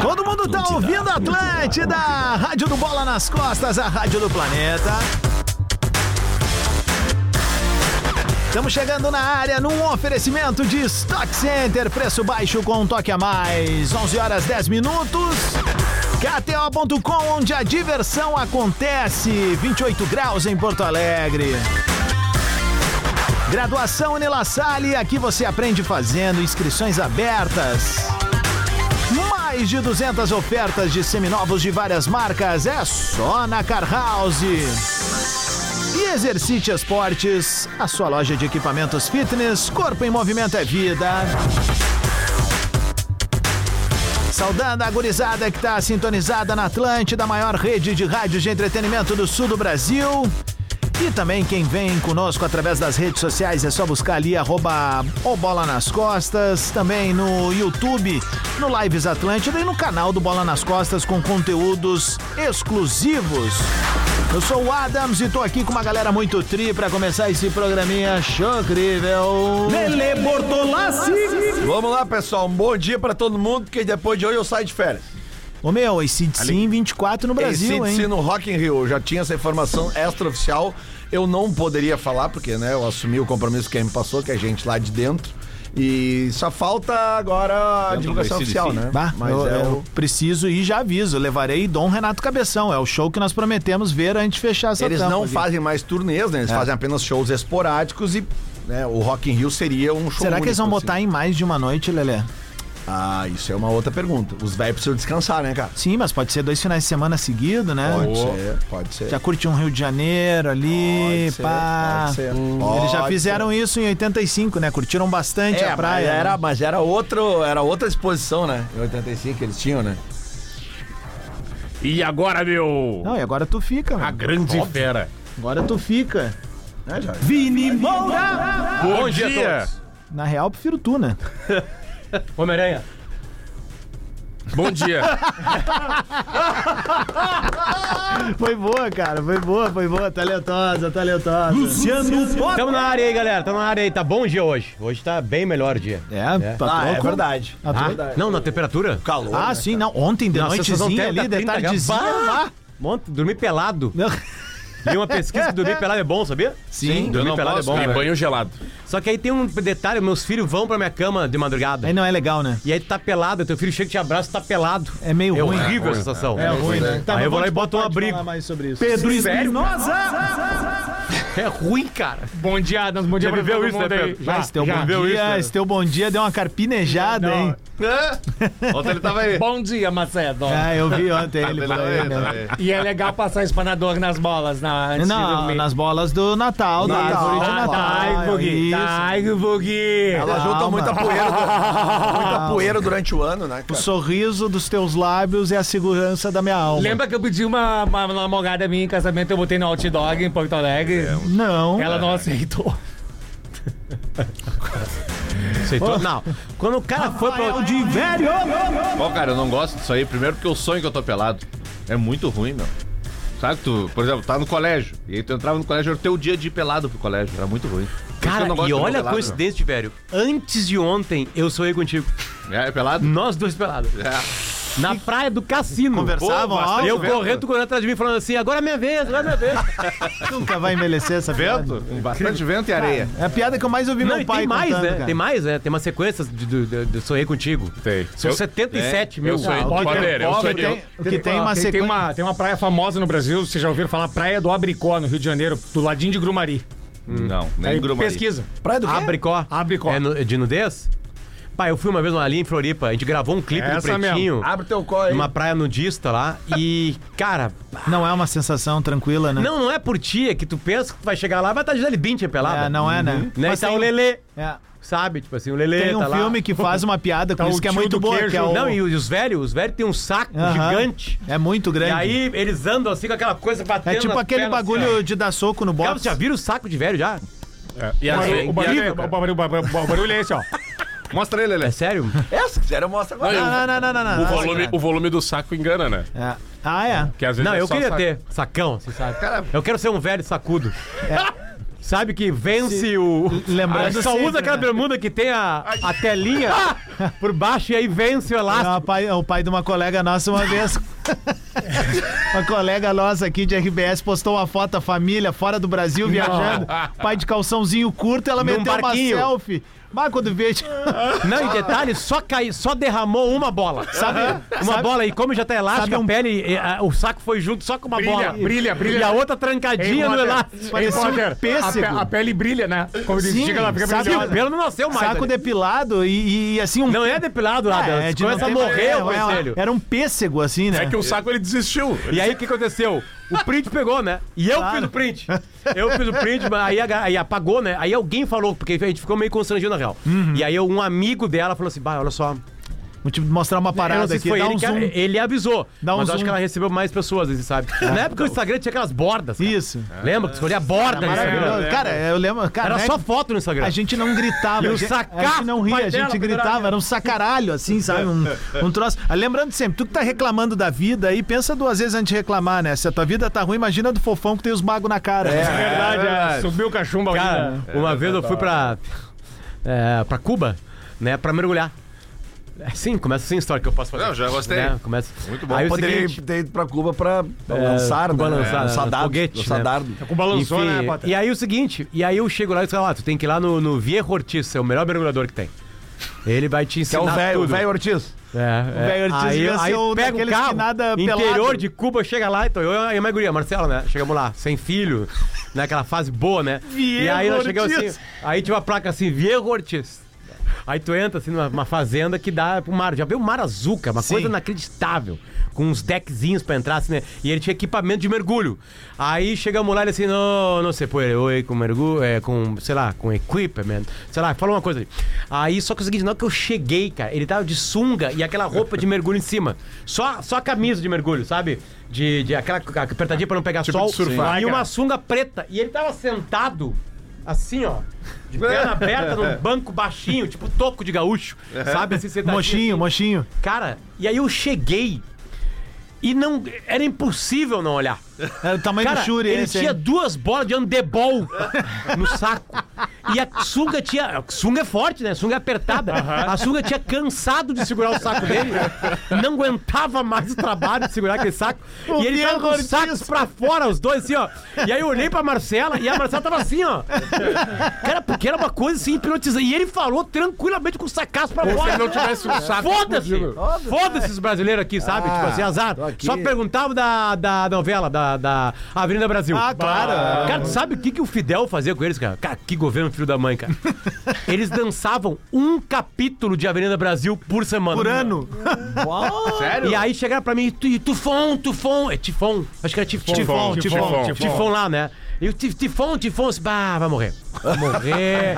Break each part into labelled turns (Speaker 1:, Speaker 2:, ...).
Speaker 1: Todo mundo tá ouvindo Atlântida, Rádio do Bola nas Costas, a Rádio do Planeta. Estamos chegando na área num oferecimento de Stock Center, preço baixo com um toque a mais. 11 horas 10 minutos. KTO.com, onde a diversão acontece. 28 graus em Porto Alegre. Graduação Unila Salle, aqui você aprende fazendo inscrições abertas. Mais de 200 ofertas de seminovos de várias marcas é só na Car House. E Exercite Esportes, a sua loja de equipamentos fitness, corpo em movimento é vida. Saudando a gurizada que está sintonizada na Atlântida, a maior rede de rádios de entretenimento do sul do Brasil. E também quem vem conosco através das redes sociais é só buscar ali arroba o Bola nas Costas, também no YouTube, no Lives Atlântida e no canal do Bola nas Costas com conteúdos exclusivos. Eu sou o Adams e tô aqui com uma galera muito tri pra começar esse programinha chocrível.
Speaker 2: Lele Bortolassi.
Speaker 3: Vamos lá, pessoal. Um bom dia pra todo mundo, porque depois de hoje eu saio de férias.
Speaker 1: Ô meu, esse sim 24 no Brasil,
Speaker 3: Esse
Speaker 1: hein?
Speaker 3: no Rock in Rio, eu já tinha essa informação extraoficial. Eu não poderia falar, porque né, eu assumi o compromisso que me passou, que é gente lá de dentro. E só falta agora a divulgação oficial, né?
Speaker 1: Bah,
Speaker 3: Mas
Speaker 1: eu,
Speaker 3: é
Speaker 1: eu preciso ir já aviso. Eu levarei Dom Renato Cabeção. É o show que nós prometemos ver antes de fechar essa
Speaker 3: Eles não
Speaker 1: aqui.
Speaker 3: fazem mais turnês, né? Eles
Speaker 1: É.
Speaker 3: fazem apenas shows esporádicos e né, o Rock in Rio seria um show
Speaker 1: Será que eles vão
Speaker 3: único,
Speaker 1: botar
Speaker 3: assim.
Speaker 1: em mais de uma noite, Lelê?
Speaker 3: Ah, isso é uma outra pergunta. Os velhos precisam descansar, né, cara?
Speaker 1: Sim, mas pode ser dois finais de semana seguidos, né?
Speaker 3: Pode ser, pode ser.
Speaker 1: Já curte um Rio de Janeiro ali,
Speaker 3: Pode ser,
Speaker 1: pá.
Speaker 3: pode ser.
Speaker 1: Eles
Speaker 3: Pode
Speaker 1: já
Speaker 3: ser.
Speaker 1: fizeram isso em 85, né? Curtiram bastante
Speaker 3: É,
Speaker 1: a praia.
Speaker 3: Mas era,
Speaker 1: né?
Speaker 3: mas era, outro, era outra exposição, né? Em 85 que eles tinham, né?
Speaker 4: E agora, meu?
Speaker 1: Não, e agora tu fica,
Speaker 4: A
Speaker 1: mano.
Speaker 4: grande fera.
Speaker 1: Agora tu fica.
Speaker 3: É, já.
Speaker 2: Vini Moura.
Speaker 4: Bom,
Speaker 5: dia a
Speaker 4: dia.
Speaker 5: todos.
Speaker 1: Na real, prefiro tu, né?
Speaker 2: Homem-Aranha.
Speaker 4: Bom dia.
Speaker 1: Foi boa, cara. Foi boa, foi boa. Talentosa, talentosa.
Speaker 2: Luciano Potter.
Speaker 6: Tamo na área aí, galera. Tamo na área aí. Tá bom o dia hoje. Hoje tá bem melhor o dia.
Speaker 1: É, tá
Speaker 3: Ah, é verdade.
Speaker 1: Tá
Speaker 6: Ah,
Speaker 1: troco.
Speaker 6: não, na temperatura?
Speaker 3: Calor.
Speaker 1: Ah,
Speaker 3: né,
Speaker 1: sim, não. Ontem de
Speaker 6: Nossa,
Speaker 1: noitezinha ali, de
Speaker 6: 30
Speaker 1: tardezinha. lá.
Speaker 6: Monte, dormir pelado.
Speaker 1: Não.
Speaker 6: Li uma pesquisa que dormir pelado é bom, sabia?
Speaker 1: Sim.
Speaker 6: dormir pelado é bom.
Speaker 4: E
Speaker 6: velho.
Speaker 4: banho gelado.
Speaker 6: Só que aí tem um detalhe: meus filhos vão pra minha cama de madrugada.
Speaker 1: Aí não é legal, né?
Speaker 6: E aí tu tá pelado, teu filho chega e te abraça, tu tá pelado.
Speaker 1: É meio
Speaker 6: É
Speaker 1: ruim.
Speaker 6: horrível a sensação.
Speaker 1: É ruim, né?
Speaker 6: Aí eu vou lá e boto um abrigo.
Speaker 1: falar mais sobre isso.
Speaker 2: Pedro Espinosa.
Speaker 6: É ruim, cara.
Speaker 2: Bom dia, Adams. Bom dia
Speaker 6: Já
Speaker 2: pra
Speaker 6: viveu isso,
Speaker 2: mundo
Speaker 6: né,
Speaker 2: aí.
Speaker 6: Pedro?
Speaker 1: Já, esse teu bom dia,
Speaker 6: isso, né?
Speaker 1: esse teu bom dia deu uma carpinejada,
Speaker 2: Não.
Speaker 1: hein?
Speaker 3: Ontem ele tava aí.
Speaker 2: Bom dia, Macedo.
Speaker 1: Ah, eu vi ontem ele por aí, né?
Speaker 2: E é legal passar espanador nas bolas na, antes de
Speaker 1: Não, nas bolas do Natal, da
Speaker 3: Natal.
Speaker 1: árvore de
Speaker 2: Ah,
Speaker 1: Natal.
Speaker 2: tá,
Speaker 1: Isso.
Speaker 2: Tá, Bugui.
Speaker 3: Ela junta muita poeira, muita poeira durante o ano, né,
Speaker 1: O
Speaker 3: cara?
Speaker 1: sorriso dos teus lábios é a segurança da minha alma.
Speaker 2: Lembra que eu pedi uma, uma namorada minha em casamento, eu botei no outdog em Porto Alegre?
Speaker 1: Não.
Speaker 2: Ela não aceitou.
Speaker 6: Aceitou? Não. Quando o cara foi pra.
Speaker 1: de velho!
Speaker 5: Bom, cara, eu não gosto disso aí. Primeiro porque eu sonho que eu tô pelado. É muito ruim, meu. Sabe que tu, por exemplo, tá no colégio. E aí tu entrava no colégio, era o teu dia de ir pelado pro colégio. Era muito ruim.
Speaker 6: Cara, e olha a coincidência, velho. Antes de ontem, eu sonhei contigo.
Speaker 5: É, é pelado?
Speaker 6: Nós dois pelados.
Speaker 5: É.
Speaker 6: Na praia do cassino.
Speaker 1: Conversavam
Speaker 5: Pô?
Speaker 6: Eu correndo, tu correndo atrás de mim, falando assim: agora é minha vez, agora é minha vez.
Speaker 1: Nunca vai envelhecer essa piada.
Speaker 5: Vento, com bastante vento e areia.
Speaker 1: É a piada que eu mais ouvi
Speaker 6: Não,
Speaker 1: meu
Speaker 6: e
Speaker 1: pai
Speaker 6: tem mais,
Speaker 1: contando,
Speaker 6: né?
Speaker 1: cara.
Speaker 6: Tem mais, né? Tem uma sequência de, de, de, de Sonhei Contigo.
Speaker 5: Tem.
Speaker 6: São
Speaker 4: Eu-
Speaker 6: 77
Speaker 4: é,
Speaker 6: mil.
Speaker 4: eu sonhei-
Speaker 1: o que
Speaker 4: Poder,
Speaker 1: tem-
Speaker 4: eu
Speaker 1: o que
Speaker 4: sonhei-
Speaker 1: tem- o que tem uma
Speaker 2: tem, tem
Speaker 1: sequência...
Speaker 2: uma, tem uma praia famosa no Brasil, vocês já ouviram falar? Praia do Abricó, no Rio de Janeiro, do ladinho de Grumari.
Speaker 5: Não, nem
Speaker 2: Aí,
Speaker 5: Grumari.
Speaker 2: pesquisa.
Speaker 3: Praia do quê?
Speaker 6: Abricó.
Speaker 2: Abricó.
Speaker 6: É é de nudez? Pai, eu fui uma vez ali em Floripa, a gente gravou um clipe
Speaker 2: Essa
Speaker 6: do Pretinho.
Speaker 3: Abre teu colo aí.
Speaker 6: Numa praia nudista lá. E, cara,
Speaker 1: Não é uma sensação tranquila, né?
Speaker 6: não, não é por ti, é que tu pensa que tu vai chegar lá, vai estar Gisele Bündchen pelada.
Speaker 1: É, não é, né?
Speaker 6: Né?
Speaker 1: Mas
Speaker 6: e tá
Speaker 1: tem-
Speaker 6: o Lelê,
Speaker 1: É.
Speaker 6: sabe? Tipo assim, o Lelê
Speaker 1: Tem um
Speaker 6: tá lá.
Speaker 1: filme que faz uma piada com
Speaker 2: Tá
Speaker 1: isso
Speaker 2: o
Speaker 1: que é
Speaker 2: tio
Speaker 1: muito
Speaker 2: do
Speaker 1: boa,
Speaker 2: queijo.
Speaker 1: que é o...
Speaker 6: Não, e os velhos, os velhos têm um saco
Speaker 1: Aham.
Speaker 6: gigante.
Speaker 1: É muito grande.
Speaker 6: E aí eles andam assim com aquela coisa batendo
Speaker 1: é tipo
Speaker 6: nas
Speaker 1: aquele
Speaker 6: pernas,
Speaker 1: bagulho
Speaker 6: assim, ó.
Speaker 1: de dar soco no
Speaker 6: Cara, você já viram o saco de velho já?
Speaker 4: E a
Speaker 2: O barulho- o barulho,
Speaker 4: e a-
Speaker 2: o barulho- o barulho- o barulho é esse, ó.
Speaker 5: Mostra ele,
Speaker 6: É
Speaker 5: Lelê.
Speaker 6: sério?
Speaker 3: É, se quiser eu mostro agora.
Speaker 4: Não,
Speaker 1: Não, não, não, não, não.
Speaker 4: O
Speaker 1: não,
Speaker 4: volume, o volume do saco engana, né?
Speaker 1: É. Ah, é.
Speaker 4: Que às vezes
Speaker 6: Não,
Speaker 4: é
Speaker 6: eu
Speaker 4: só
Speaker 6: queria
Speaker 4: saco.
Speaker 6: ter sacão, você sabe.
Speaker 3: Cara-
Speaker 6: Eu quero ser um velho sacudo. Sabe que vence o.
Speaker 1: lembrando
Speaker 6: Ah, só
Speaker 1: sempre,
Speaker 6: usa aquela
Speaker 1: né?
Speaker 6: bermuda que tem a, a telinha por baixo e aí vence o elástico.
Speaker 1: Ah, pai, o pai de uma colega nossa uma vez. uma colega nossa aqui de RBS postou uma foto da família fora do Brasil viajando. Pai de calçãozinho curto, ela
Speaker 6: Num
Speaker 1: meteu uma
Speaker 6: barquinho.
Speaker 1: selfie. Mas quando vejo.
Speaker 6: Não, e detalhe, só caiu, só derramou uma bola. Sabe? Uma
Speaker 1: sabe-
Speaker 6: bola, e como já tá elástica,
Speaker 1: um-
Speaker 6: a pele, e, a- o saco foi junto só com uma
Speaker 2: Brilha,
Speaker 6: bola.
Speaker 2: brilha, brilha.
Speaker 6: E a outra trancadinha no elástico.
Speaker 1: Parecia um
Speaker 2: Potter,
Speaker 1: pêssego.
Speaker 2: A, pe- a pele brilha, né? Como diz,
Speaker 1: Sim,
Speaker 2: diga ela fica
Speaker 1: sabe-
Speaker 6: o
Speaker 2: brilhosa.
Speaker 6: pelo não nasceu mais.
Speaker 1: Saco
Speaker 6: ali.
Speaker 1: depilado e, e, assim um.
Speaker 6: Não é depilado, Adam.
Speaker 1: É, de
Speaker 6: começa a
Speaker 1: ter-
Speaker 6: morrer o
Speaker 1: é, é,
Speaker 6: conselho.
Speaker 1: Era um pêssego, assim, né?
Speaker 4: É que o saco ele desistiu.
Speaker 6: E aí o que aconteceu? O print pegou, né? E eu
Speaker 1: Claro.
Speaker 6: fiz o print. Eu fiz o print, mas aí, aí apagou, né? Aí alguém falou, porque a gente ficou meio constrangido na real.
Speaker 1: Uhum.
Speaker 6: E aí um amigo dela falou assim: bah, olha só.
Speaker 1: Vou te mostrar uma parada aqui.
Speaker 6: foi
Speaker 1: Dá
Speaker 6: ele
Speaker 1: um
Speaker 6: que
Speaker 1: zoom.
Speaker 6: ele avisou.
Speaker 1: Dá um
Speaker 6: mas eu acho
Speaker 1: zoom.
Speaker 6: que ela recebeu mais pessoas, você sabe. Na época o Instagram tinha aquelas bordas. cara.
Speaker 1: Isso.
Speaker 6: Lembra? Tu escolhia a borda no Instagram.
Speaker 1: Maravilhoso. Cara, eu lembro. Cara,
Speaker 6: Era
Speaker 1: né,
Speaker 6: só foto no Instagram.
Speaker 1: A gente não gritava.
Speaker 6: E o
Speaker 1: a gente,
Speaker 6: sacaço
Speaker 1: a gente não ria,
Speaker 6: pai
Speaker 1: a gente
Speaker 6: dela,
Speaker 1: gritava.
Speaker 6: pendurado.
Speaker 1: Era um sacaralho, assim, sabe? Um, um troço. Ah, Lembrando sempre, tu que tá reclamando da vida aí, pensa duas vezes antes de reclamar, né? Se a tua vida tá ruim, imagina do fofão que tem os magos na cara. né?
Speaker 2: Verdade, é. Subiu o cachumba
Speaker 6: Cara,
Speaker 2: ali.
Speaker 6: uma vez eu fui pra, é, pra Cuba, né, pra mergulhar. É, Sim, começa assim a história que eu posso fazer.
Speaker 5: Não, já gostei.
Speaker 6: Né, começa.
Speaker 5: Muito bom.
Speaker 6: Aí o
Speaker 3: Poderia
Speaker 6: seguinte,
Speaker 3: ter ido pra Cuba pra,
Speaker 6: É,
Speaker 3: lançar,
Speaker 6: Cuba
Speaker 3: né?
Speaker 6: lançar,
Speaker 3: lançar
Speaker 6: né,
Speaker 3: dardo,
Speaker 6: foguete,
Speaker 3: lançar
Speaker 6: né?
Speaker 3: dardo.
Speaker 2: Com balançou,
Speaker 6: enfim,
Speaker 2: né, Potter?
Speaker 6: e aí o seguinte, e aí eu chego lá e falo, ah, tu tem que ir lá no, no Viejo Ortiz, é o melhor mergulhador que tem. Ele vai te
Speaker 3: Que é
Speaker 6: ensinar
Speaker 3: o velho, o Ortiz.
Speaker 6: É,
Speaker 1: O velho Ortiz
Speaker 6: aí, aí
Speaker 1: um
Speaker 6: pega o carro,
Speaker 1: que nada
Speaker 6: interior
Speaker 1: pelado.
Speaker 6: de Cuba, chega lá, então eu e a minha guria, Marcela, né? Chegamos lá, sem filho, naquela fase boa, né? e aí nós chegamos
Speaker 1: Ortiz.
Speaker 6: assim, aí tinha uma placa assim, Viejo Ortiz. Aí tu entra assim numa uma fazenda que dá pro mar, já veio o mar azul, cara, uma coisa inacreditável. Com uns deckzinhos pra entrar, assim, né? E ele tinha equipamento de mergulho. Aí chegamos lá e ele assim, não, não sei, pô, oi, com mergulho, é, com, sei lá, com equipment, sei lá, falou uma coisa ali. Aí só que é o seguinte, na hora que eu cheguei, cara, ele tava de sunga e aquela roupa de mergulho em cima. Só, só a camisa de mergulho, sabe? De, de aquela apertadinha pra não pegar
Speaker 2: Tipo
Speaker 6: sol.
Speaker 2: de surfar,
Speaker 6: e uma sunga preta. E ele tava sentado, assim, ó. De perna aberta num banco baixinho, tipo toco de gaúcho. Sabe? Assim, sentadinho,
Speaker 1: Mochinho,
Speaker 6: assim.
Speaker 1: mochinho.
Speaker 6: Cara, e aí eu cheguei e não. Era impossível não olhar.
Speaker 1: Era o tamanho
Speaker 6: Cara,
Speaker 1: do Shuri
Speaker 6: ele
Speaker 1: esse,
Speaker 6: tinha
Speaker 1: hein?
Speaker 6: duas bolas de handebol no saco. E a sunga tinha. A sunga é forte, né? A sunga é apertada. A sunga tinha cansado de segurar o saco dele. Não aguentava mais o trabalho de segurar aquele saco. e ele tava com os sacos pra fora, os dois, assim, ó. E aí eu olhei pra Marcela e a Marcela tava assim, ó. Cara, porque era uma coisa assim, hipnotizante. E ele falou tranquilamente com o sacaço pra fora.
Speaker 2: Se não tivesse um saco.
Speaker 6: Foda-se! Foda-se os brasileiros aqui, sabe? tipo assim, azar. Só perguntava da, da novela, da, da Avenida Brasil.
Speaker 1: Ah, claro.
Speaker 6: Cara, tu sabe o que, que o Fidel fazia com eles, cara? Cara, que governo filho da mãe, cara. Eles dançavam um capítulo de Avenida Brasil por semana.
Speaker 1: Por ano.
Speaker 5: Sério?
Speaker 6: E aí chegaram pra mim, e tu- Tufon, Tufon. É Tifon. Acho que era Tifon.
Speaker 1: Tifon,
Speaker 2: Tifon,
Speaker 1: tifon.
Speaker 6: Tifon lá, né? E o Tif- Tifon, Tifon, bah, vai morrer. Morrer.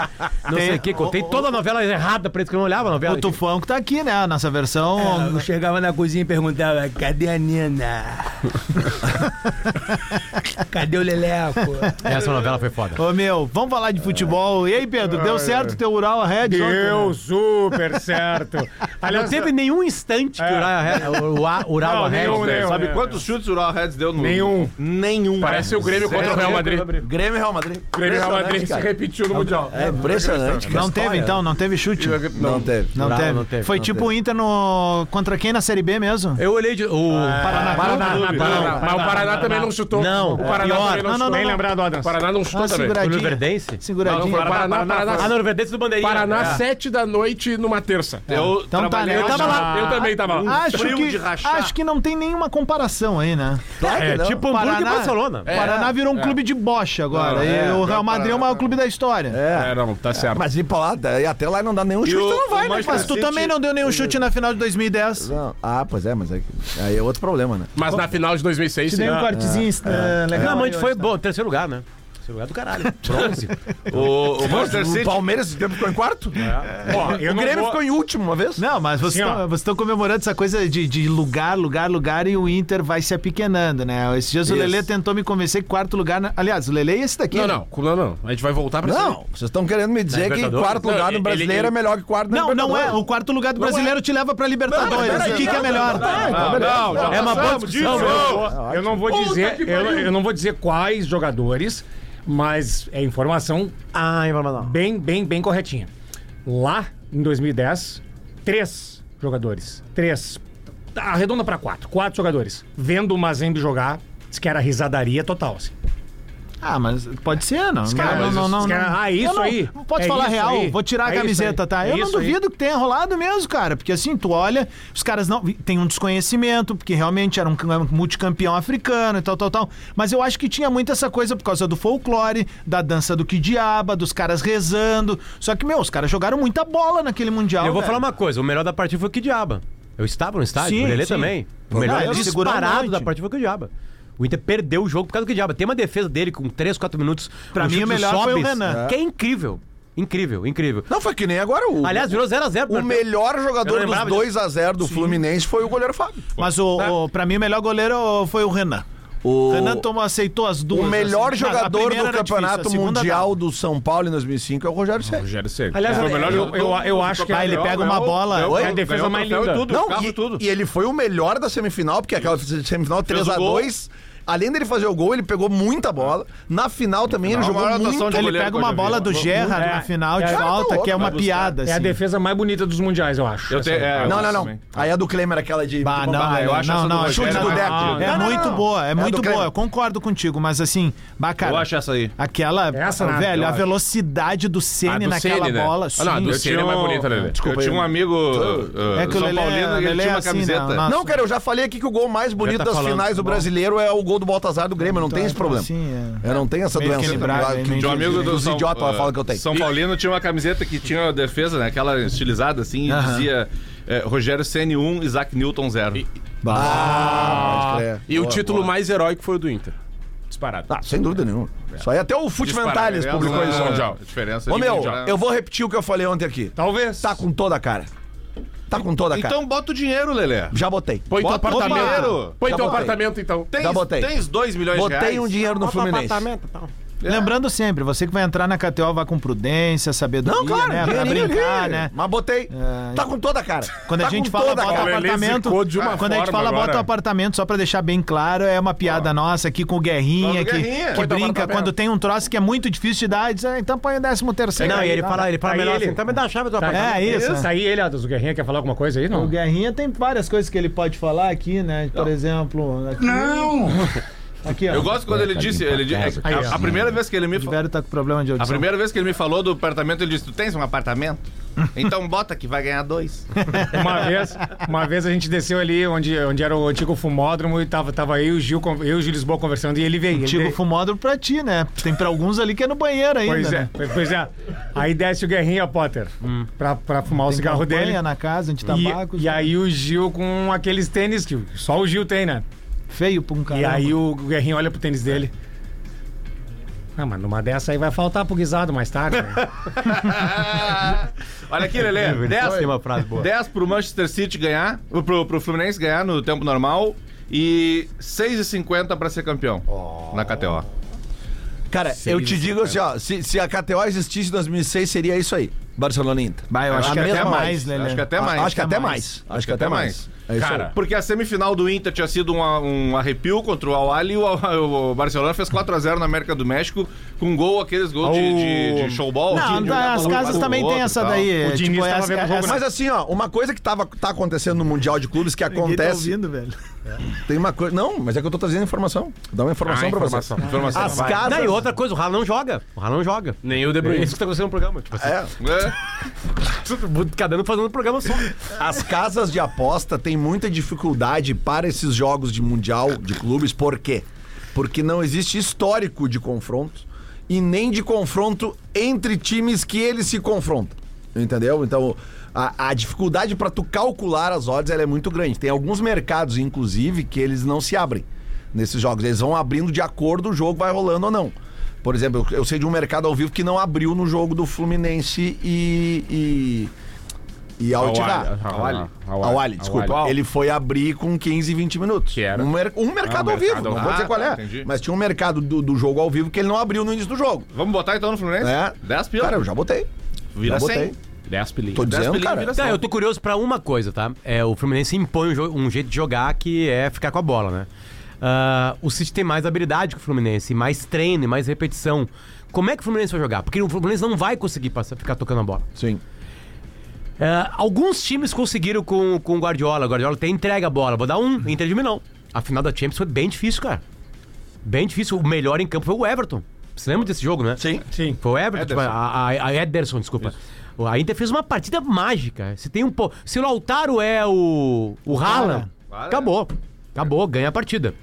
Speaker 6: Não sei o que. Contei toda a novela errada pra eles que eu não olhava a novela.
Speaker 1: O Tufão que tá aqui, né? A nossa versão.
Speaker 7: Eu chegava na cozinha e perguntava: cadê a Nina? cadê o Leleco?
Speaker 6: Essa novela foi foda.
Speaker 1: Ô meu, vamos falar de futebol. E aí, Pedro, deu certo o teu Ural Red?
Speaker 2: Deu super certo.
Speaker 6: Não
Speaker 2: Aliás,
Speaker 6: teve nenhum instante que o Urawa- o Ura- Urawa
Speaker 2: Não,
Speaker 6: Red.
Speaker 2: nenhum,
Speaker 6: né?
Speaker 2: nenhum.
Speaker 5: Sabe
Speaker 2: é.
Speaker 5: quantos chutes o Real Reds deu no.
Speaker 2: Nenhum.
Speaker 5: Nenhum.
Speaker 4: Parece o Grêmio contra o Real Madrid.
Speaker 3: Grêmio e Real Madrid.
Speaker 4: Grêmio e Real Madrid. Repetiu no Mundial.
Speaker 3: É impressionante.
Speaker 1: Não teve, então? Não teve chute?
Speaker 3: Não teve.
Speaker 1: Não,
Speaker 6: Não,
Speaker 1: teve.
Speaker 6: não teve,
Speaker 1: Foi
Speaker 6: não
Speaker 1: tipo o Inter no... contra quem na Série B mesmo?
Speaker 6: Eu olhei de. O
Speaker 1: Paraná.
Speaker 2: Paraná,
Speaker 1: Clube.
Speaker 2: Paraná. Mas o Paraná também não chutou.
Speaker 6: Não,
Speaker 2: o Paraná também não chutou. Bem lembrado, Adams.
Speaker 4: O Paraná não chutou
Speaker 1: Ah,
Speaker 4: também.
Speaker 6: o
Speaker 1: seguradinho.
Speaker 4: Não
Speaker 1: Seguradinho.
Speaker 4: foi o Paraná, Paraná.
Speaker 6: Ah, no do Bandeirinha.
Speaker 4: Paraná,
Speaker 6: É.
Speaker 4: 7 da noite numa terça.
Speaker 5: Eu
Speaker 1: Então tá,
Speaker 5: trabalhei?
Speaker 6: Eu tava lá.
Speaker 4: Eu também tava lá.
Speaker 1: Acho que, acho que não tem nenhuma comparação aí, né?
Speaker 3: Claro
Speaker 6: É,
Speaker 3: não.
Speaker 6: tipo Hamburgo e Barcelona.
Speaker 1: O Paraná virou um clube de bocha agora.
Speaker 3: Não,
Speaker 1: e
Speaker 3: é,
Speaker 1: o Real Madrid é o maior clube da história.
Speaker 4: É, não, tá certo.
Speaker 3: Mas ir pra lá, e até lá não dá nenhum chute,
Speaker 5: o-
Speaker 3: não vai,
Speaker 5: o
Speaker 3: né?
Speaker 1: Mas tu também não deu nenhum chute na final de 2010.
Speaker 3: Não. Ah, pois é, mas aí, aí é outro problema, né?
Speaker 4: Mas na final de 2006,
Speaker 1: Te
Speaker 4: sim.
Speaker 1: dei um cortezinho eh, legal.
Speaker 6: Não, mas a gente
Speaker 1: aí
Speaker 6: foi
Speaker 1: tá?
Speaker 6: bom, terceiro lugar, né? Terceiro lugar do caralho. Bronze.
Speaker 5: O, o Manchester
Speaker 3: O
Speaker 5: City.
Speaker 3: Palmeiras esse tempo ficou em quarto?
Speaker 2: Ó, eu
Speaker 3: O
Speaker 2: não
Speaker 3: Grêmio
Speaker 2: vou-
Speaker 3: ficou em último uma vez?
Speaker 1: Não, mas vocês
Speaker 2: Assim, ó.
Speaker 1: estão comemorando essa coisa de, de lugar, lugar, lugar e o Inter vai se apequenando, né? Esses dias o. Lelê tentou me convencer que quarto lugar. na- Aliás, o Lelê é esse daqui.
Speaker 4: Não,
Speaker 1: né?
Speaker 4: não, não, não. A gente vai voltar pra
Speaker 3: Não, vocês estão querendo me dizer que quarto lugar
Speaker 4: Não,
Speaker 3: no brasileiro
Speaker 4: ele-
Speaker 3: é melhor que quarto no
Speaker 1: Não, não é. O quarto lugar do brasileiro te leva pra Libertadores. o que, que é melhor?
Speaker 4: Não, já
Speaker 6: É uma boa discussão,
Speaker 4: disso.
Speaker 6: meu.
Speaker 2: Eu não vou dizer, eu não vou dizer quais jogadores, Mas é informação
Speaker 6: Ah, informação.
Speaker 2: bem, bem, bem corretinha. Lá, em 2010, três jogadores. Três. Arredonda pra quatro. Quatro jogadores. Vendo o Mazembe jogar, diz que era risadaria total, assim.
Speaker 1: Ah, mas pode ser, não.
Speaker 2: caras-
Speaker 1: não, não, não,
Speaker 2: os
Speaker 1: não.
Speaker 2: caras- ah, isso
Speaker 1: não-
Speaker 2: aí.
Speaker 1: Não pode
Speaker 2: É
Speaker 1: falar real.
Speaker 2: aí.
Speaker 1: Vou tirar a
Speaker 2: É isso
Speaker 1: camiseta, tá?
Speaker 2: É
Speaker 1: Eu não
Speaker 2: isso aí.
Speaker 1: duvido que tenha rolado mesmo, cara. Porque assim, tu olha, os caras não. Tem um desconhecimento, porque realmente era um cam- multicampeão africano e tal, tal, tal. Mas eu acho que tinha muito essa coisa por causa do folclore, da dança do Kidiaba, dos caras rezando. Só que, meu, os caras jogaram muita bola naquele Mundial.
Speaker 6: Eu vou
Speaker 1: velho.
Speaker 6: falar uma coisa, o melhor da partida foi o que diaba. Eu estava no estádio,
Speaker 1: Sim,
Speaker 6: o Lelê também. O
Speaker 1: Não,
Speaker 6: melhor
Speaker 1: um
Speaker 6: disparado da partida foi o que diaba. O Inter perdeu o jogo por causa do que diaba. Tem uma defesa dele com 3, 4 minutos.
Speaker 1: Pra mim, o melhor foi o
Speaker 6: Sobis,
Speaker 1: Renan.
Speaker 6: Que é incrível. Incrível, incrível.
Speaker 3: Não, foi que nem agora o.
Speaker 6: Aliás, virou 0x0.
Speaker 3: o melhor jogador dos
Speaker 6: lembrava
Speaker 3: 2x0 do Fluminense foi o goleiro Fábio.
Speaker 1: Mas o, o, pra mim, o melhor goleiro foi o Renan.
Speaker 3: O,
Speaker 1: Renan tomou, aceitou as duas.
Speaker 3: o melhor
Speaker 1: assim. A
Speaker 3: jogador do
Speaker 1: difícil,
Speaker 3: Campeonato
Speaker 1: segunda
Speaker 3: Mundial
Speaker 1: não.
Speaker 3: do São Paulo em 2005 é o Rogério Ceni.
Speaker 4: Rogério Ceni.
Speaker 2: Aliás,
Speaker 4: Foi o melhor
Speaker 2: eu,
Speaker 4: jogador
Speaker 2: eu, eu acho que
Speaker 1: Ah, ele pega uma bola.
Speaker 5: Ganhou,
Speaker 2: é a defesa mais
Speaker 5: e
Speaker 2: linda.
Speaker 5: Tudo,
Speaker 3: Não, e,
Speaker 5: tudo.
Speaker 3: e ele foi o melhor da semifinal, porque aquela semifinal
Speaker 5: Fez o
Speaker 3: 3x2. Além dele fazer o gol, ele pegou muita bola. Na final também ele jogou
Speaker 5: a maior atuação
Speaker 3: muito.
Speaker 1: Ele
Speaker 5: goleiro
Speaker 1: pega uma bola do Gerrard
Speaker 2: É,
Speaker 1: na final de
Speaker 2: é,
Speaker 1: falta,
Speaker 3: tá
Speaker 1: que é uma piada.
Speaker 2: É a
Speaker 1: assim.
Speaker 2: defesa mais bonita dos mundiais, eu acho.
Speaker 5: Eu tenho, é,
Speaker 3: Não, não, não. Aí a do Klemer, aquela de.
Speaker 1: Bah,
Speaker 3: de
Speaker 1: não,
Speaker 5: eu acho
Speaker 1: não,
Speaker 5: essa
Speaker 1: não,
Speaker 5: do
Speaker 1: chute do Deco. É muito boa, é
Speaker 3: É
Speaker 1: muito boa. Eu concordo contigo, mas assim, bacana.
Speaker 5: Eu acho essa aí.
Speaker 1: Aquela,
Speaker 2: Essa nada,
Speaker 1: velho, a velocidade do Ceni naquela
Speaker 4: né?
Speaker 1: bola.
Speaker 4: Ah, não, do
Speaker 5: Eu
Speaker 4: Ceni é
Speaker 5: tinha
Speaker 4: mais
Speaker 5: um-
Speaker 4: bonita, Lelê.
Speaker 5: Eu tinha um amigo uh,
Speaker 1: É que o
Speaker 5: São Paulino e ele tinha
Speaker 1: é
Speaker 5: uma
Speaker 1: assim,
Speaker 5: camiseta.
Speaker 1: não,
Speaker 3: cara, eu já falei aqui que o gol mais bonito
Speaker 1: tá
Speaker 3: das
Speaker 1: falando
Speaker 3: finais do brasileiro é o gol do Baltazar do Grêmio. Eu não tenho esse problema.
Speaker 1: Sim, é.
Speaker 3: Eu não tenho essa
Speaker 1: Meio
Speaker 3: doença que, que,
Speaker 5: Tinha um amigo do
Speaker 3: os
Speaker 5: São,
Speaker 3: idiotas
Speaker 5: uh,
Speaker 3: falam que eu tenho.
Speaker 5: São Paulino tinha uma camiseta que tinha a defesa, né? Aquela estilizada assim, e dizia é, Rogério Ceni 1, Isaac Newton 0.
Speaker 3: Ah.
Speaker 4: E o
Speaker 3: Boa,
Speaker 4: título
Speaker 3: boa.
Speaker 4: mais heróico foi o do Inter. Disparado.
Speaker 3: Ah, sem dúvida nenhuma. Isso aí até o Fute Mentales
Speaker 5: Disparado.
Speaker 3: publicou
Speaker 5: É,
Speaker 3: isso. Ô meu,
Speaker 5: mundial.
Speaker 3: eu vou repetir o que eu falei ontem aqui.
Speaker 2: Talvez.
Speaker 3: Tá com toda a cara. Tá com toda a cara.
Speaker 5: Então bota o dinheiro, Lelê.
Speaker 3: Já botei.
Speaker 4: Põe teu
Speaker 5: Bota o
Speaker 4: apartamento.
Speaker 5: dinheiro.
Speaker 4: Põe
Speaker 3: Já
Speaker 4: teu
Speaker 3: botei.
Speaker 4: apartamento, então.
Speaker 5: Tens,
Speaker 3: Já botei.
Speaker 5: tens 2 milhões de
Speaker 3: Botei
Speaker 5: reais.
Speaker 3: um dinheiro no Fluminense.
Speaker 1: Lembrando sempre, você que vai entrar na KTO, vá com prudência, sabedoria,
Speaker 3: Não, claro,
Speaker 1: né? Pra
Speaker 3: dinheirinho
Speaker 1: brincar,
Speaker 3: ali.
Speaker 1: né?
Speaker 3: Mas botei.
Speaker 1: É.
Speaker 3: Tá com toda a cara.
Speaker 1: Quando a
Speaker 3: Tá
Speaker 1: gente
Speaker 3: com
Speaker 1: fala
Speaker 3: toda a
Speaker 1: bota
Speaker 3: cara.
Speaker 4: Lelê
Speaker 1: apartamento,
Speaker 4: zicou de uma
Speaker 1: quando a gente
Speaker 4: forma
Speaker 1: fala
Speaker 4: agora.
Speaker 1: bota apartamento, só pra deixar bem claro, é uma piada nossa aqui com o Guerrinha,
Speaker 5: Fala do
Speaker 1: que,
Speaker 5: Guerrinha.
Speaker 1: que brinca
Speaker 4: apartamento.
Speaker 1: quando tem um troço que é muito difícil de dar, diz, ah, então põe o décimo terceiro.
Speaker 6: Não, e ele
Speaker 1: tá?
Speaker 6: fala, ele fala
Speaker 2: Aí
Speaker 6: melhor
Speaker 2: ele-
Speaker 6: assim, também dá a chave do
Speaker 2: Tá,
Speaker 6: apartamento.
Speaker 1: É isso.
Speaker 2: Isso aí, ele, o Guerrinha, quer falar alguma coisa aí? Não.
Speaker 1: O Guerrinha tem várias coisas que ele pode falar aqui, né? Por exemplo. Aqui, não! Aqui, ó.
Speaker 5: Eu gosto quando ele disse. Ele, di-
Speaker 2: Aí,
Speaker 5: a,
Speaker 2: ó.
Speaker 5: a primeira vez que ele me
Speaker 1: O
Speaker 5: falou.
Speaker 1: Tá com problema de
Speaker 5: A
Speaker 1: audição.
Speaker 5: primeira vez que ele me falou do apartamento, ele disse: Tu tens um apartamento? Então bota que vai ganhar dois.
Speaker 2: Uma vez, uma vez a gente desceu ali onde, onde era o antigo fumódromo e tava, tava eu e o Gil, con- eu e o Gil Lisboa conversando e ele veio. ele
Speaker 1: Antigo
Speaker 2: veio.
Speaker 1: fumódromo pra ti, né? Tem pra alguns ali que é no banheiro ainda.
Speaker 2: Pois é,
Speaker 1: né?
Speaker 2: pois é. Aí desce o Guerrinha, Potter, pra, pra fumar o
Speaker 1: Tem
Speaker 2: cigarro
Speaker 1: campanha
Speaker 2: dele.
Speaker 1: na casa, anti-tabaco.
Speaker 2: E, e aí o Gil com aqueles tênis que só o Gil tem, né?
Speaker 1: Feio pra um cara.
Speaker 2: E aí o Guerrinho olha pro tênis dele. Ah, mas numa dessa aí vai faltar pro guisado mais tarde. né?
Speaker 5: Olha aqui, Lelê. 10,
Speaker 6: Tem uma frase boa.
Speaker 5: 10 pro Manchester City ganhar, pro, pro Fluminense ganhar no tempo normal e 6,50 pra ser campeão na KTO.
Speaker 3: Cara, eu te digo assim, ó. Se, se a KTO existisse em 2006, seria isso aí. Barcelona Inter.
Speaker 1: Vai, eu acho que
Speaker 3: mesma
Speaker 1: até
Speaker 3: mais.
Speaker 1: mais, Lelê.
Speaker 5: Acho que até mais.
Speaker 3: Acho que até
Speaker 1: mais.
Speaker 3: Acho que até mais. É isso
Speaker 4: Cara,
Speaker 3: aí.
Speaker 5: Porque a semifinal do Inter tinha sido uma- um arrepio contra o Al-Ali e o, o Barcelona fez 4x0 na América do México com um gol, aqueles gols de, de, de showball.
Speaker 1: Não,
Speaker 5: de jogar
Speaker 1: as casas também tem essa
Speaker 5: tal.
Speaker 1: daí.
Speaker 2: O Diniz tava
Speaker 1: essa-
Speaker 2: jogo,
Speaker 1: essa-
Speaker 3: Mas assim, ó, uma coisa que tava, tá acontecendo no Mundial de Clubes que
Speaker 1: tá
Speaker 3: acontece.
Speaker 1: ouvindo, velho.
Speaker 3: Tem uma coisa. Não, mas é que eu tô trazendo informação. Dá uma informação
Speaker 4: Ah,
Speaker 3: pra
Speaker 4: informação.
Speaker 3: você.
Speaker 5: Informação.
Speaker 3: As
Speaker 5: Vai.
Speaker 3: casas.
Speaker 6: Não, e outra coisa, o Rala não joga. O Rala não joga.
Speaker 4: Nem o De
Speaker 6: É
Speaker 4: Bruyne.
Speaker 6: isso que tá acontecendo no programa. Tipo assim,
Speaker 3: É,
Speaker 5: É.
Speaker 6: cada ano fazendo um programa só.
Speaker 3: as casas de aposta têm muita dificuldade para esses jogos de Mundial de Clubes. Por quê? Porque não existe histórico de confronto e nem de confronto entre times que eles se confrontam. Entendeu? Então, a, a dificuldade para tu calcular as odds ela é muito grande. Tem alguns mercados, inclusive, que eles não se abrem nesses jogos. Eles vão abrindo de acordo o jogo vai rolando ou não. Por exemplo, eu eu sei de um mercado ao vivo que não abriu no jogo do Fluminense e. e e Al Ittihad.
Speaker 4: Awali.
Speaker 3: Ao Ali, desculpa.
Speaker 4: Awali.
Speaker 3: Ele foi abrir com 15, 20 minutos.
Speaker 4: Que era?
Speaker 3: Um, mer- um mercado
Speaker 4: Ah, um
Speaker 3: ao vivo,
Speaker 4: mercado
Speaker 3: não
Speaker 4: ao
Speaker 3: vou
Speaker 5: vivo.
Speaker 3: dizer qual
Speaker 5: Ah,
Speaker 3: é.
Speaker 5: tá, entendi.
Speaker 3: Mas tinha um mercado do, do jogo ao vivo que ele não abriu no início do jogo.
Speaker 5: Vamos botar então no Fluminense?
Speaker 3: É.
Speaker 5: 10 pila.
Speaker 3: Cara, eu já botei.
Speaker 5: Vira
Speaker 3: já botei.
Speaker 5: 100.
Speaker 4: 10 pilinhas.
Speaker 3: Tô
Speaker 5: 10
Speaker 3: dizendo, cara.
Speaker 6: Tá,
Speaker 5: 100.
Speaker 6: eu tô curioso pra uma coisa, tá? É, o Fluminense impõe um, um jeito de jogar que é ficar com a bola, né? ah, o City tem mais habilidade que o Fluminense, mais treino, e mais repetição. Como é que o Fluminense vai jogar? Porque o Fluminense não vai conseguir passar, ficar tocando a bola.
Speaker 3: Sim.
Speaker 6: É, alguns times conseguiram com, com o Guardiola. O Guardiola tem entrega a bola. Vou dar um, Inter de Milão. A final da Champions foi bem difícil, cara. Bem difícil. O melhor em campo foi o Everton. Você lembra desse jogo, né?
Speaker 3: Sim.
Speaker 2: Sim.
Speaker 6: Foi o Everton, tipo,
Speaker 5: Ederson.
Speaker 6: a, a, a Ederson, desculpa. A Inter fez uma partida mágica. Se tem um po... Se o Lautaro é o, o Haaland,
Speaker 5: Claro.
Speaker 6: acabou. Acabou, ganha a partida.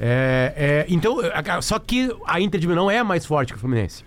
Speaker 6: É, é, então, só que a Inter de Milão é mais forte que o Fluminense.